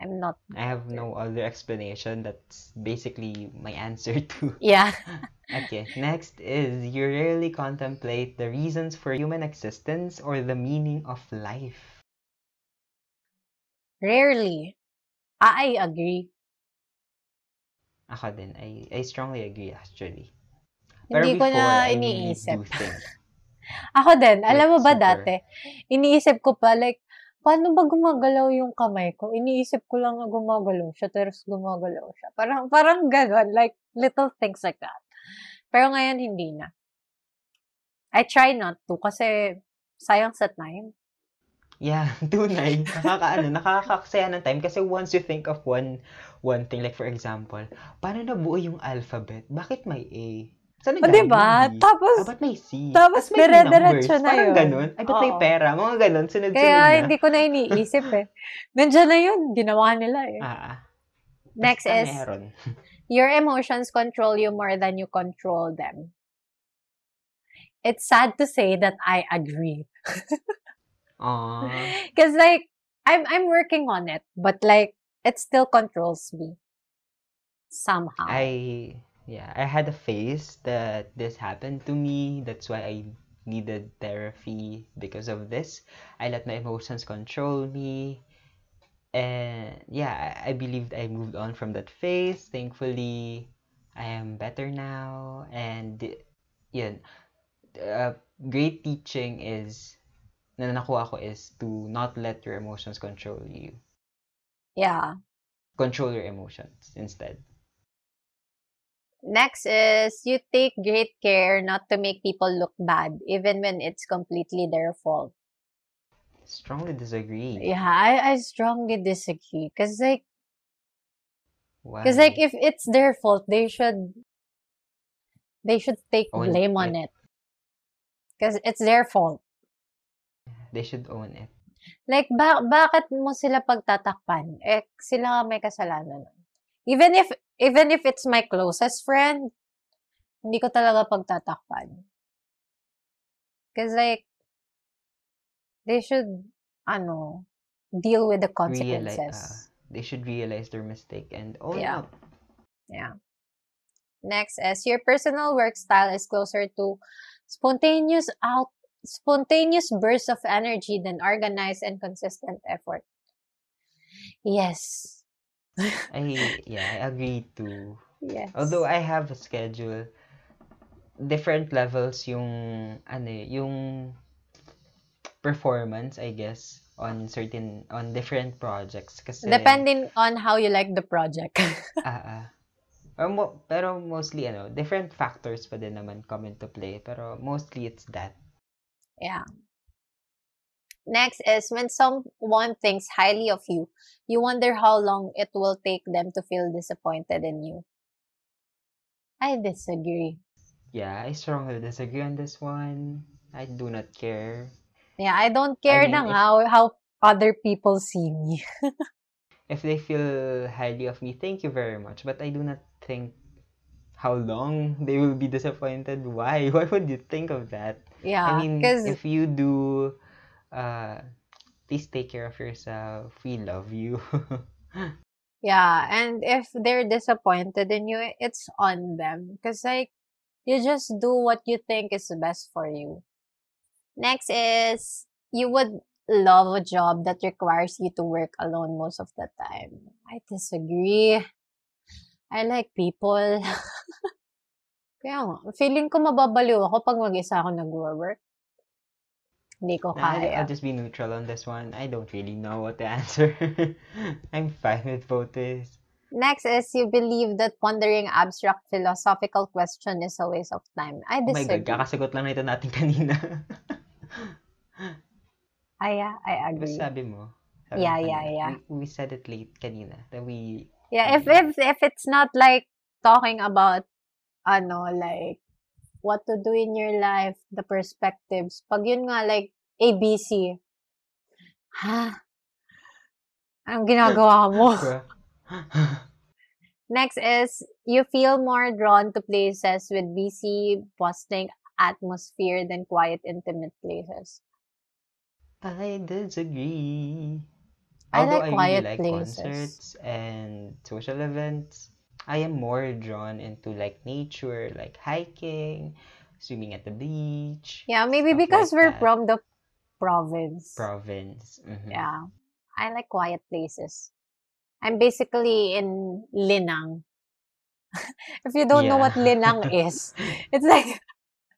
I'm not.
I have no other explanation. That's basically my answer to.
Yeah.
Okay. Next is you rarely contemplate the reasons for human existence or the meaning of life.
Rarely. I agree.
Ako din. I, I strongly agree actually.
Hindi ko na
I
iniisip.
do think.
Ako din, alam mo ba
super.
dati, iniisip ko pa, like, paano ba gumagalaw yung kamay ko? Iniisip ko lang na gumagalaw siya, tapos gumagalaw siya. Parang, parang ganun, like, little things like that. Pero ngayon, hindi na. I try not to, kasi sayang sa time.
Yeah, tunay. Nakakaano, nakakaksaya ng time kasi once you think of one one thing like for example, paano nabuo yung alphabet? Bakit may A? Saan
O,
nagaling
diba?
yung B?
Tapos,
Ah, ba't may C?
tapos
may
dire-diretso
numbers?
na
Parang
yun.
ganun. Ay, ba't may
Oo.
pera? Mga ganun, sunod-sunod
kaya
na.
hindi ko na iniisip eh. Nandiyan na yun, ginawa nila eh.
Ah, ah.
Next
Basta
is,
meron.
your emotions control you more than you control them. It's sad to say that I agree.
Aww.
Cause like I'm I'm working on it, but like it still controls me somehow.
I yeah, I had a phase that this happened to me. That's why I needed therapy because of this. I let my emotions control me. And yeah, I, I believed I moved on from that phase. Thankfully, I am better now. And yeah uh, great teaching is na nakuha ko is to not let your emotions control you.
yeah.
Control your emotions instead.
Next is you take great care not to make people look bad, even when it's completely their fault.
Strongly disagree.
Yeah, I, I strongly disagree. Cause like
Why?
Because like if it's their fault, they should they should take
Own
blame on it. Because it's their fault.
They should own it.
Like ba bakit mo sila pagtatakpan? Eh sila nga may kasalanan. Even if even if it's my closest friend, hindi ko talaga pagtatakpan. Because like they should ano deal with the
Realize,
consequences.
uh, they should realize their mistake and own
Yeah.
up.
Yeah. Next is your personal work style is closer to spontaneous out spontaneous bursts of energy than organized and consistent effort. Yes.
I yeah, I agree too.
Yes.
Although I have a schedule, different levels yung ano eh, yung performance, I guess, on certain on different projects kasi
Depending on how you like the project.
ah. Or mo, pero mostly ano, different factors pa din naman come into play, pero mostly it's that.
yeah. Next is when someone thinks highly of you, you wonder how long it will take them to feel disappointed in you. I disagree.
Yeah, I strongly disagree on this one. I do not care.
Yeah, I don't care
mean, if-
how, how other people see me.
If they feel highly of me, thank you very much. But I do not think how long they will be disappointed. Why? Why would you think of that?
Yeah,
I mean,
because
if you do, uh, please take care of yourself. We love you.
yeah, and if they're disappointed in you, it's on them. Because like you just do what you think is best for you. Next is you would love a job that requires you to work alone most of the time. I disagree. I like people. Kaya feeling ko mababaliw ako pag mag-isa ako nag-work. Hindi ko kaya.
I'll just be neutral on this one. I don't really know what to answer. I'm fine with both ways.
Next is you believe that pondering abstract philosophical question is a waste of time. I
Oh my
disagree.
God, kakasagot lang na ito natin kanina.
I, yeah, I
Diba
agree.
sabi mo? Sabi
Yeah,
mo
yeah, yeah.
We, we said it late kanina. That we,
Yeah, if if if it's not like talking about ano like what to do in your life, the perspectives. Pag yun nga like ABC. Ha? Ah, ang ginagawa mo? Next is you feel more drawn to places with busy, bustling atmosphere than quiet, intimate places.
I disagree.
I
Although
like
I
quiet
really like
places.
concerts and social events, I am more drawn into like nature, like hiking, swimming at the beach,
Yeah, maybe because
like
we're
that.
from the province.
province. Mhm.
Yeah. I like quiet places. I'm basically in Linang. if you don't know what
Yeah.
Linang is, it's like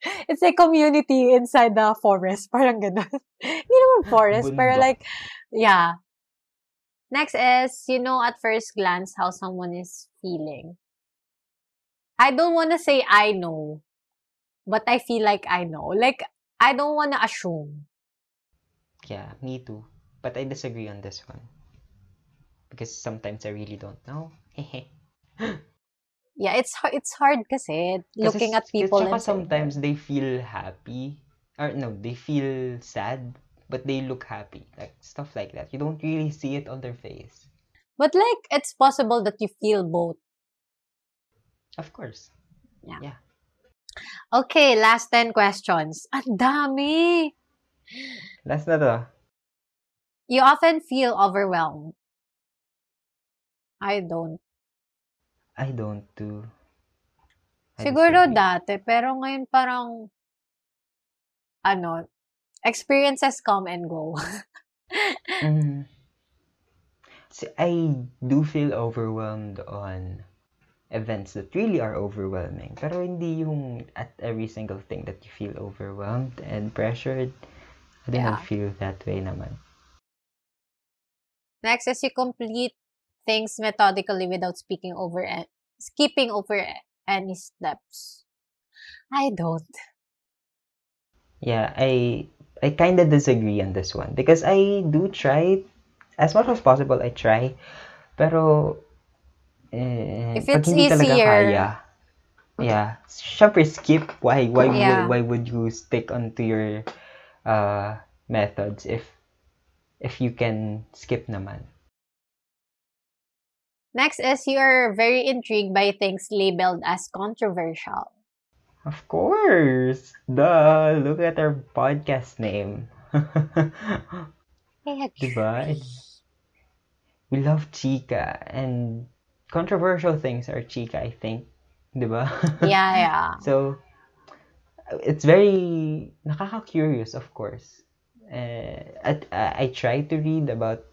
it's a community inside the forest. Parang ganun. Hindi naman forest, pero like, yeah. Next is, you know at first glance how someone is feeling. I don't want to say I know, but I feel like I know. Like, I don't want to assume.
Yeah, me too. But I disagree on this one. Because sometimes I really don't know.
Yeah, it's hard, it's hard kasi looking at people and
sometimes they feel happy. Or no, they feel sad, but they look happy. Like stuff like that. You don't really see it on their face.
But like, it's possible that you feel both.
Of course.
Okay, last 10 questions. Ang dami!
Last na to.
You often feel overwhelmed. I don't.
I don't do. I
Siguro dati, pero ngayon parang, ano, experiences come and go.
Mm. I do feel overwhelmed on events that really are overwhelming. Pero hindi yung at every single thing that you feel overwhelmed and pressured. I do
Yeah.
feel that way naman.
Next is you complete things methodically without speaking over and skipping over any steps. I don't.
Yeah, I I kind of disagree on this one because I do try as much as possible. I try, pero eh,
If
pag
it's
hindi talaga
easier-
kaya, yeah, syempre skip. Why why
Yeah.
would why would you stick onto your uh methods if if you can skip naman?
Next is you're very intrigued by things labeled as controversial.
Of course, duh. Look at our podcast name.
I
Diba? We love chika and controversial things are chika, I think. Di ba?
Yeah, yeah.
So, it's very nakaka-curious, of course. Uh, at, uh, I try to read about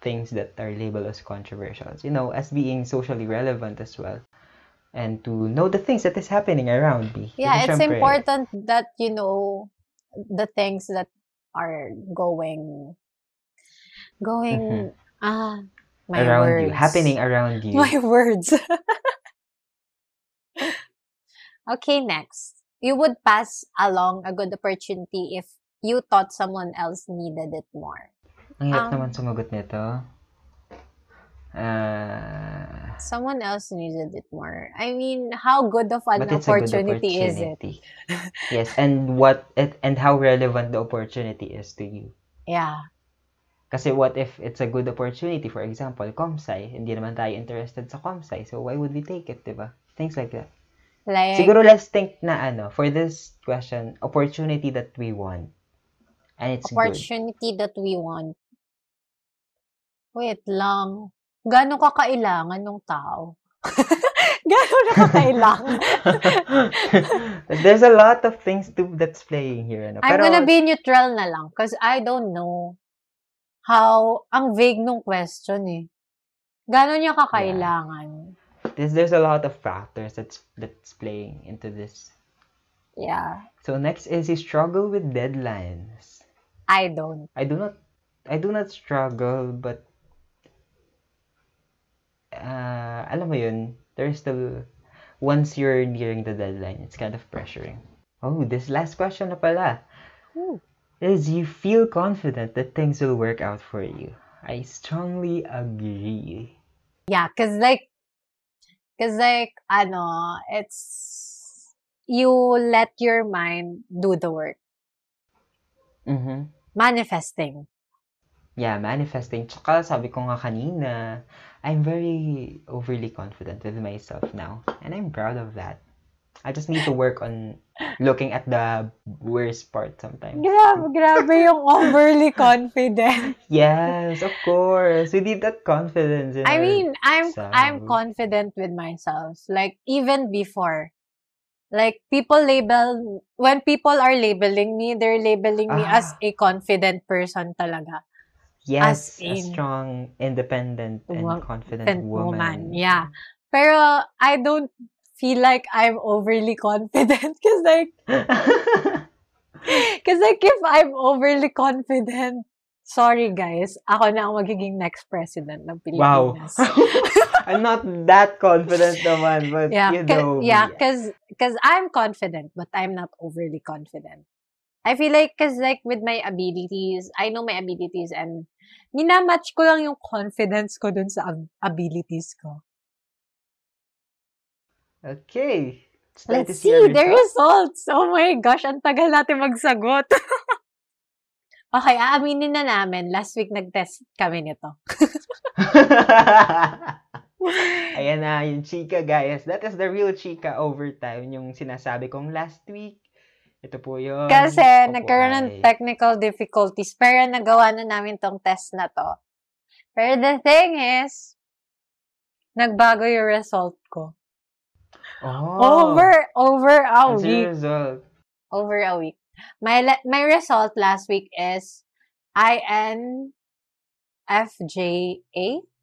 things that are labeled as controversial, you know, as being socially relevant as well. And to know the things that is happening around me.
Yeah, it's important that you know the things that are going going ah my
Mm-hmm. around
words.
you, happening around you.
My words. okay, next. You would pass along a good opportunity if you thought someone else needed it more.
Ang hirap
Um,
naman sumagot nito. Ah,
Someone else needed it more. I mean, how good of an
but it's a good
opportunity, is it?
yes, and what it and how relevant the opportunity is to you.
Yeah.
Kasi what if it's a good opportunity, for example, Comsci, hindi naman tayo interested sa Comsci, so why would we take it, di ba? Things like that.
Like
Siguro let's think na ano, for this question, opportunity that we want. And it's good.
opportunity that we want. Wait lang. Gano'n ka kailangan ng tao? Gano'n na ka kailangan?
There's a lot of things to that's playing here. Ano?
I'm
Pero,
gonna be neutral na lang because I don't know how, ang vague nung question eh. Gano'n niya ka kailangan?
there's, there's a lot of factors that's that's playing into this.
Yeah.
So next is you struggle with deadlines.
I don't.
I do not I do not struggle but uh, alam mo yun, there's still once you're nearing the deadline, it's kind of pressuring. Oh, this last question na pala.
Ooh.
Is you feel confident that things will work out for you. I strongly agree.
Yeah, cause like, cause like, ano, it's, you let your mind do the work.
Mm-hmm.
Manifesting.
Yeah, manifesting. Tsaka sabi ko nga kanina, I'm very overly confident with myself now. And I'm proud of that. I just need to work on looking at the worst part sometimes.
Grabe, grabe yung overly confident.
Yes, of course. We need that confidence.
I mean, I'm I'm
self.
confident with myself. Like even before. Like people label when people are labeling me, they're labeling me as
Ah.
a confident person talaga.
yes,
as
a strong, independent, and
Wo-
Confident woman.
woman. Yeah. Pero I don't feel like I'm overly confident because like Because like if I'm overly confident, sorry guys, ako na ang magiging next president ng
wow.
Pilipinas.
I'm not that confident naman, but
yeah,
you know.
yeah, because because I'm confident, but I'm not overly confident. I feel like because like with my abilities, I know my abilities and minamatch ko lang yung confidence ko dun sa ab- abilities ko.
Okay. It's
Let's
see
the
results.
results. Oh my gosh, ang tagal natin magsagot. okay, aaminin na namin. Last week nag-test kami nito.
Ayan na, yung chika, guys. That is the real chika overtime. Yung sinasabi kong last week. Ito po yun.
Kasi
Opo,
nagkaroon ng technical difficulties. Pero nagawa na namin tong test na to. Pero the thing is, nagbago yung result ko.
Oh,
Over, over a
What's your
week.
result?
Over a week. My, le- my result last week is INFJA.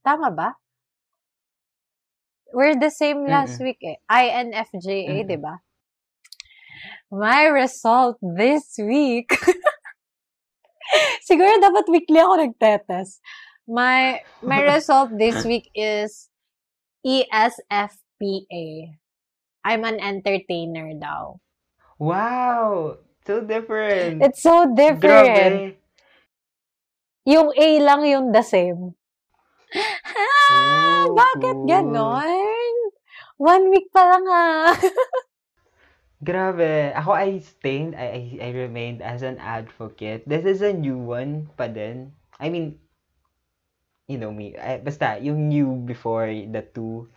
Tama ba? We're the same last week eh. INFJA,
Mm-mm.
di ba? My result this week. Siguro dapat weekly ako nagtetest. My my result this week is ESFPA. I'm an entertainer daw.
Wow! So different.
It's so different.
Grabe.
Yung A lang yung the same. Ah,
Oh,
bakit
cool.
ganon? One week pa lang ah.
Grabe. Ako, I stayed, I, I, I remained as an advocate. This is a new one pa din. I mean, you know me. I, basta, yung new before the two.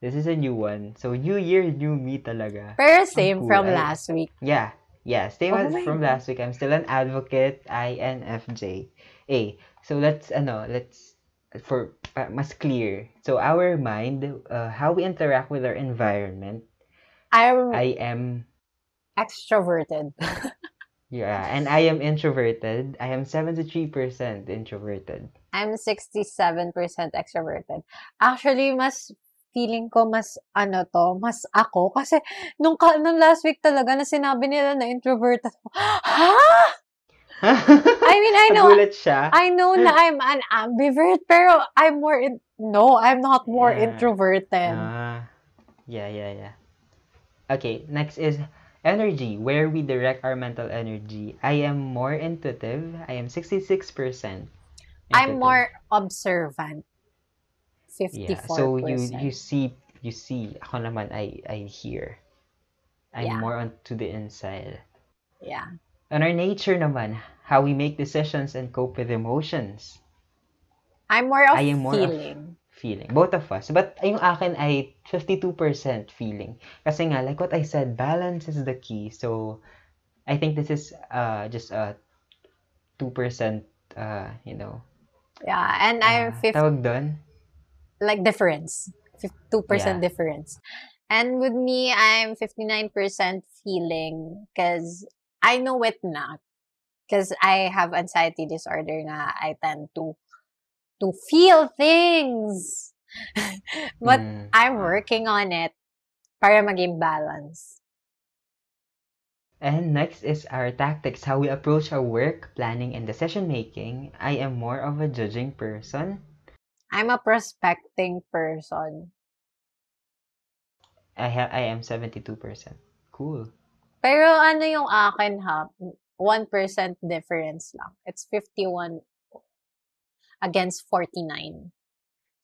This is a new one. So, new year, new me talaga.
Pero same
cool.
from
I-
last week.
Yeah. Yeah. Same
Oh
as from
God.
last week. I'm still an advocate. INFJ. A. So, let's, ano, let's, for pa- mas clear. So our mind, uh, how we interact with our environment.
I'm
I am
extroverted.
yeah, and I am introverted. I am 73% introverted.
I'm 67% extroverted. Actually, mas feeling ko mas ano to, mas ako. Kasi nung, ka, nung last week talaga na sinabi nila na introvert ako. Ha? I mean, I know,
siya.
I know na I'm an ambivert, pero I'm more, in, no, I'm not more
Yeah.
introverted.
Ah, yeah, yeah, yeah. Okay, next is energy, where we direct our mental energy. I am more intuitive. I am 66%.
I'm
intuitive.
more observant. 54%.
Yeah, so you you see you see ako naman I I hear. I'm
Yeah.
more on to the inside.
Yeah.
On our nature naman, how we make decisions and cope with emotions.
I'm more of
I am more of-
feeling.
feeling. Both of us. But yung akin ay 52% feeling. Kasi nga, like what I said, balance is the key. So, I think this is uh, just a 2%, uh, you know,
Yeah, and I'm
uh,
50
tawag doon?
Like difference. 2%
Yeah.
difference. And with me, I'm 59% feeling because I know it na. Because I have anxiety disorder na I tend to to feel things. But
Mm.
I'm working on it para maging balance.
And next is our tactics, how we approach our work, planning, and decision making. I am more of a judging person.
I'm a prospecting person.
I ha- I am 72%. Cool.
Pero ano yung akin ha, 1% difference lang. It's 51 against 49.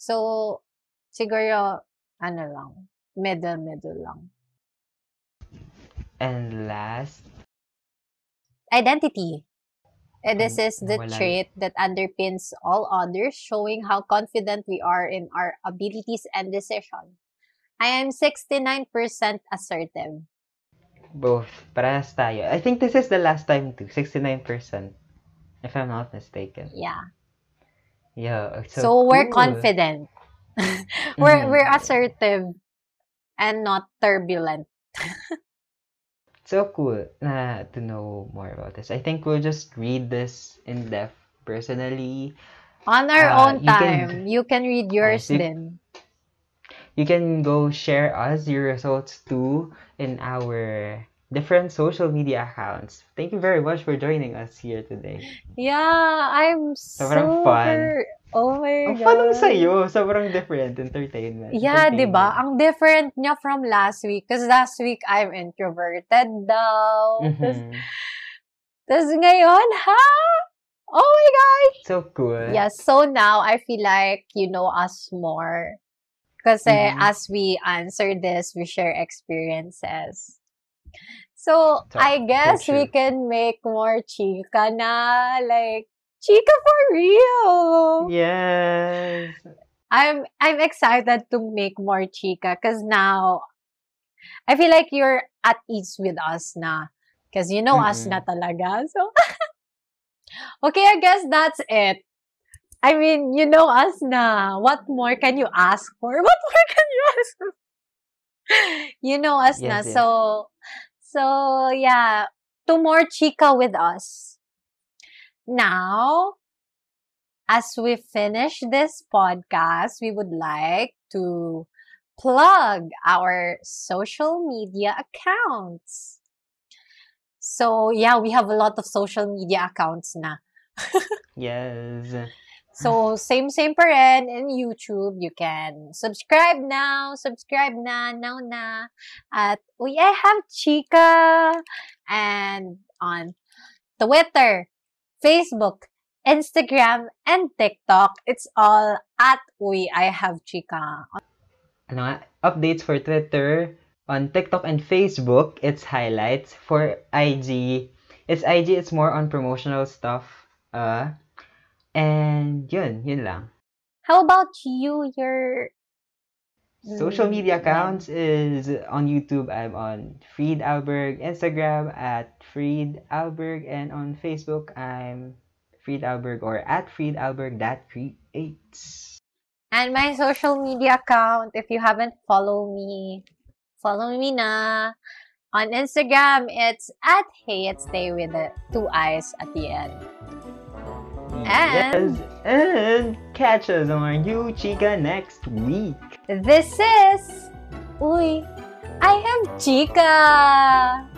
So, siguro, ano lang, middle-middle lang.
And last,
Identity. Eh, this is the
wala-
trait that underpins all others, showing how confident we are in our abilities and decision. I am 69% assertive.
both. Parehas tayo. I think this is the last time too. 69%. If I'm not mistaken.
Yeah.
Yeah. So,
So, we're confident. we're
Mhm.
we're assertive and not turbulent.
So cool na to know more about this. I think we'll just read this in depth personally.
On our
Uh,
own
you can-
time, you can read yours
you-
then.
You can go share us your results too in our different social media accounts. Thank you very much for joining us here today.
Yeah, I'm
so
super...
fun.
Oh my
Ang
God.
ng sa'yo. Sobrang different entertainment.
Yeah, di ba? Ang different niya from last week. Because last week, I'm introverted daw. Tapos,
Mhm.
tas ngayon, ha? Oh my God!
So cool.
Yeah, so now, I feel like you know us more. Kasi
Mhm.
as we answer this, we share experiences. So,
So,
I guess we can make more chika na. Like, chika for real.
Yes.
I'm I'm excited to make more Chica because now I feel like you're at ease with us na. Because you know us
Mm-mm.
na talaga. So, okay, I guess that's it. I mean, you know us na. What more can you ask for? What more can you ask for? You know us na.
Yes, yes.
So, so yeah, two more Chica with us. Now, as we finish this podcast, we would like to plug our social media accounts. So, yeah, we have a lot of social media accounts na.
Yes.
So, same, same pa rin in YouTube. You can subscribe now, subscribe na, now na, at We I Have Chica, and on Twitter, Facebook, Instagram, and TikTok. It's all at We I Have Chica.
ano nga, updates for Twitter, on TikTok and Facebook, it's highlights. For IG, it's IG, it's more on promotional stuff. Uh, and yun, yun lang.
How about you? Your
Social
Mm,
media accounts is on YouTube, I'm on Fried Alberg, Instagram at Fried Alberg, and on Facebook, I'm Fried Alberg or at Fried Alberg that creates.
And my social media account, if you haven't followed me, follow me na. On Instagram, it's at Hey It's Stay with the two eyes at the end. And-
yes, and catch us on our new Chica next week.
This is Uy, I am Chica!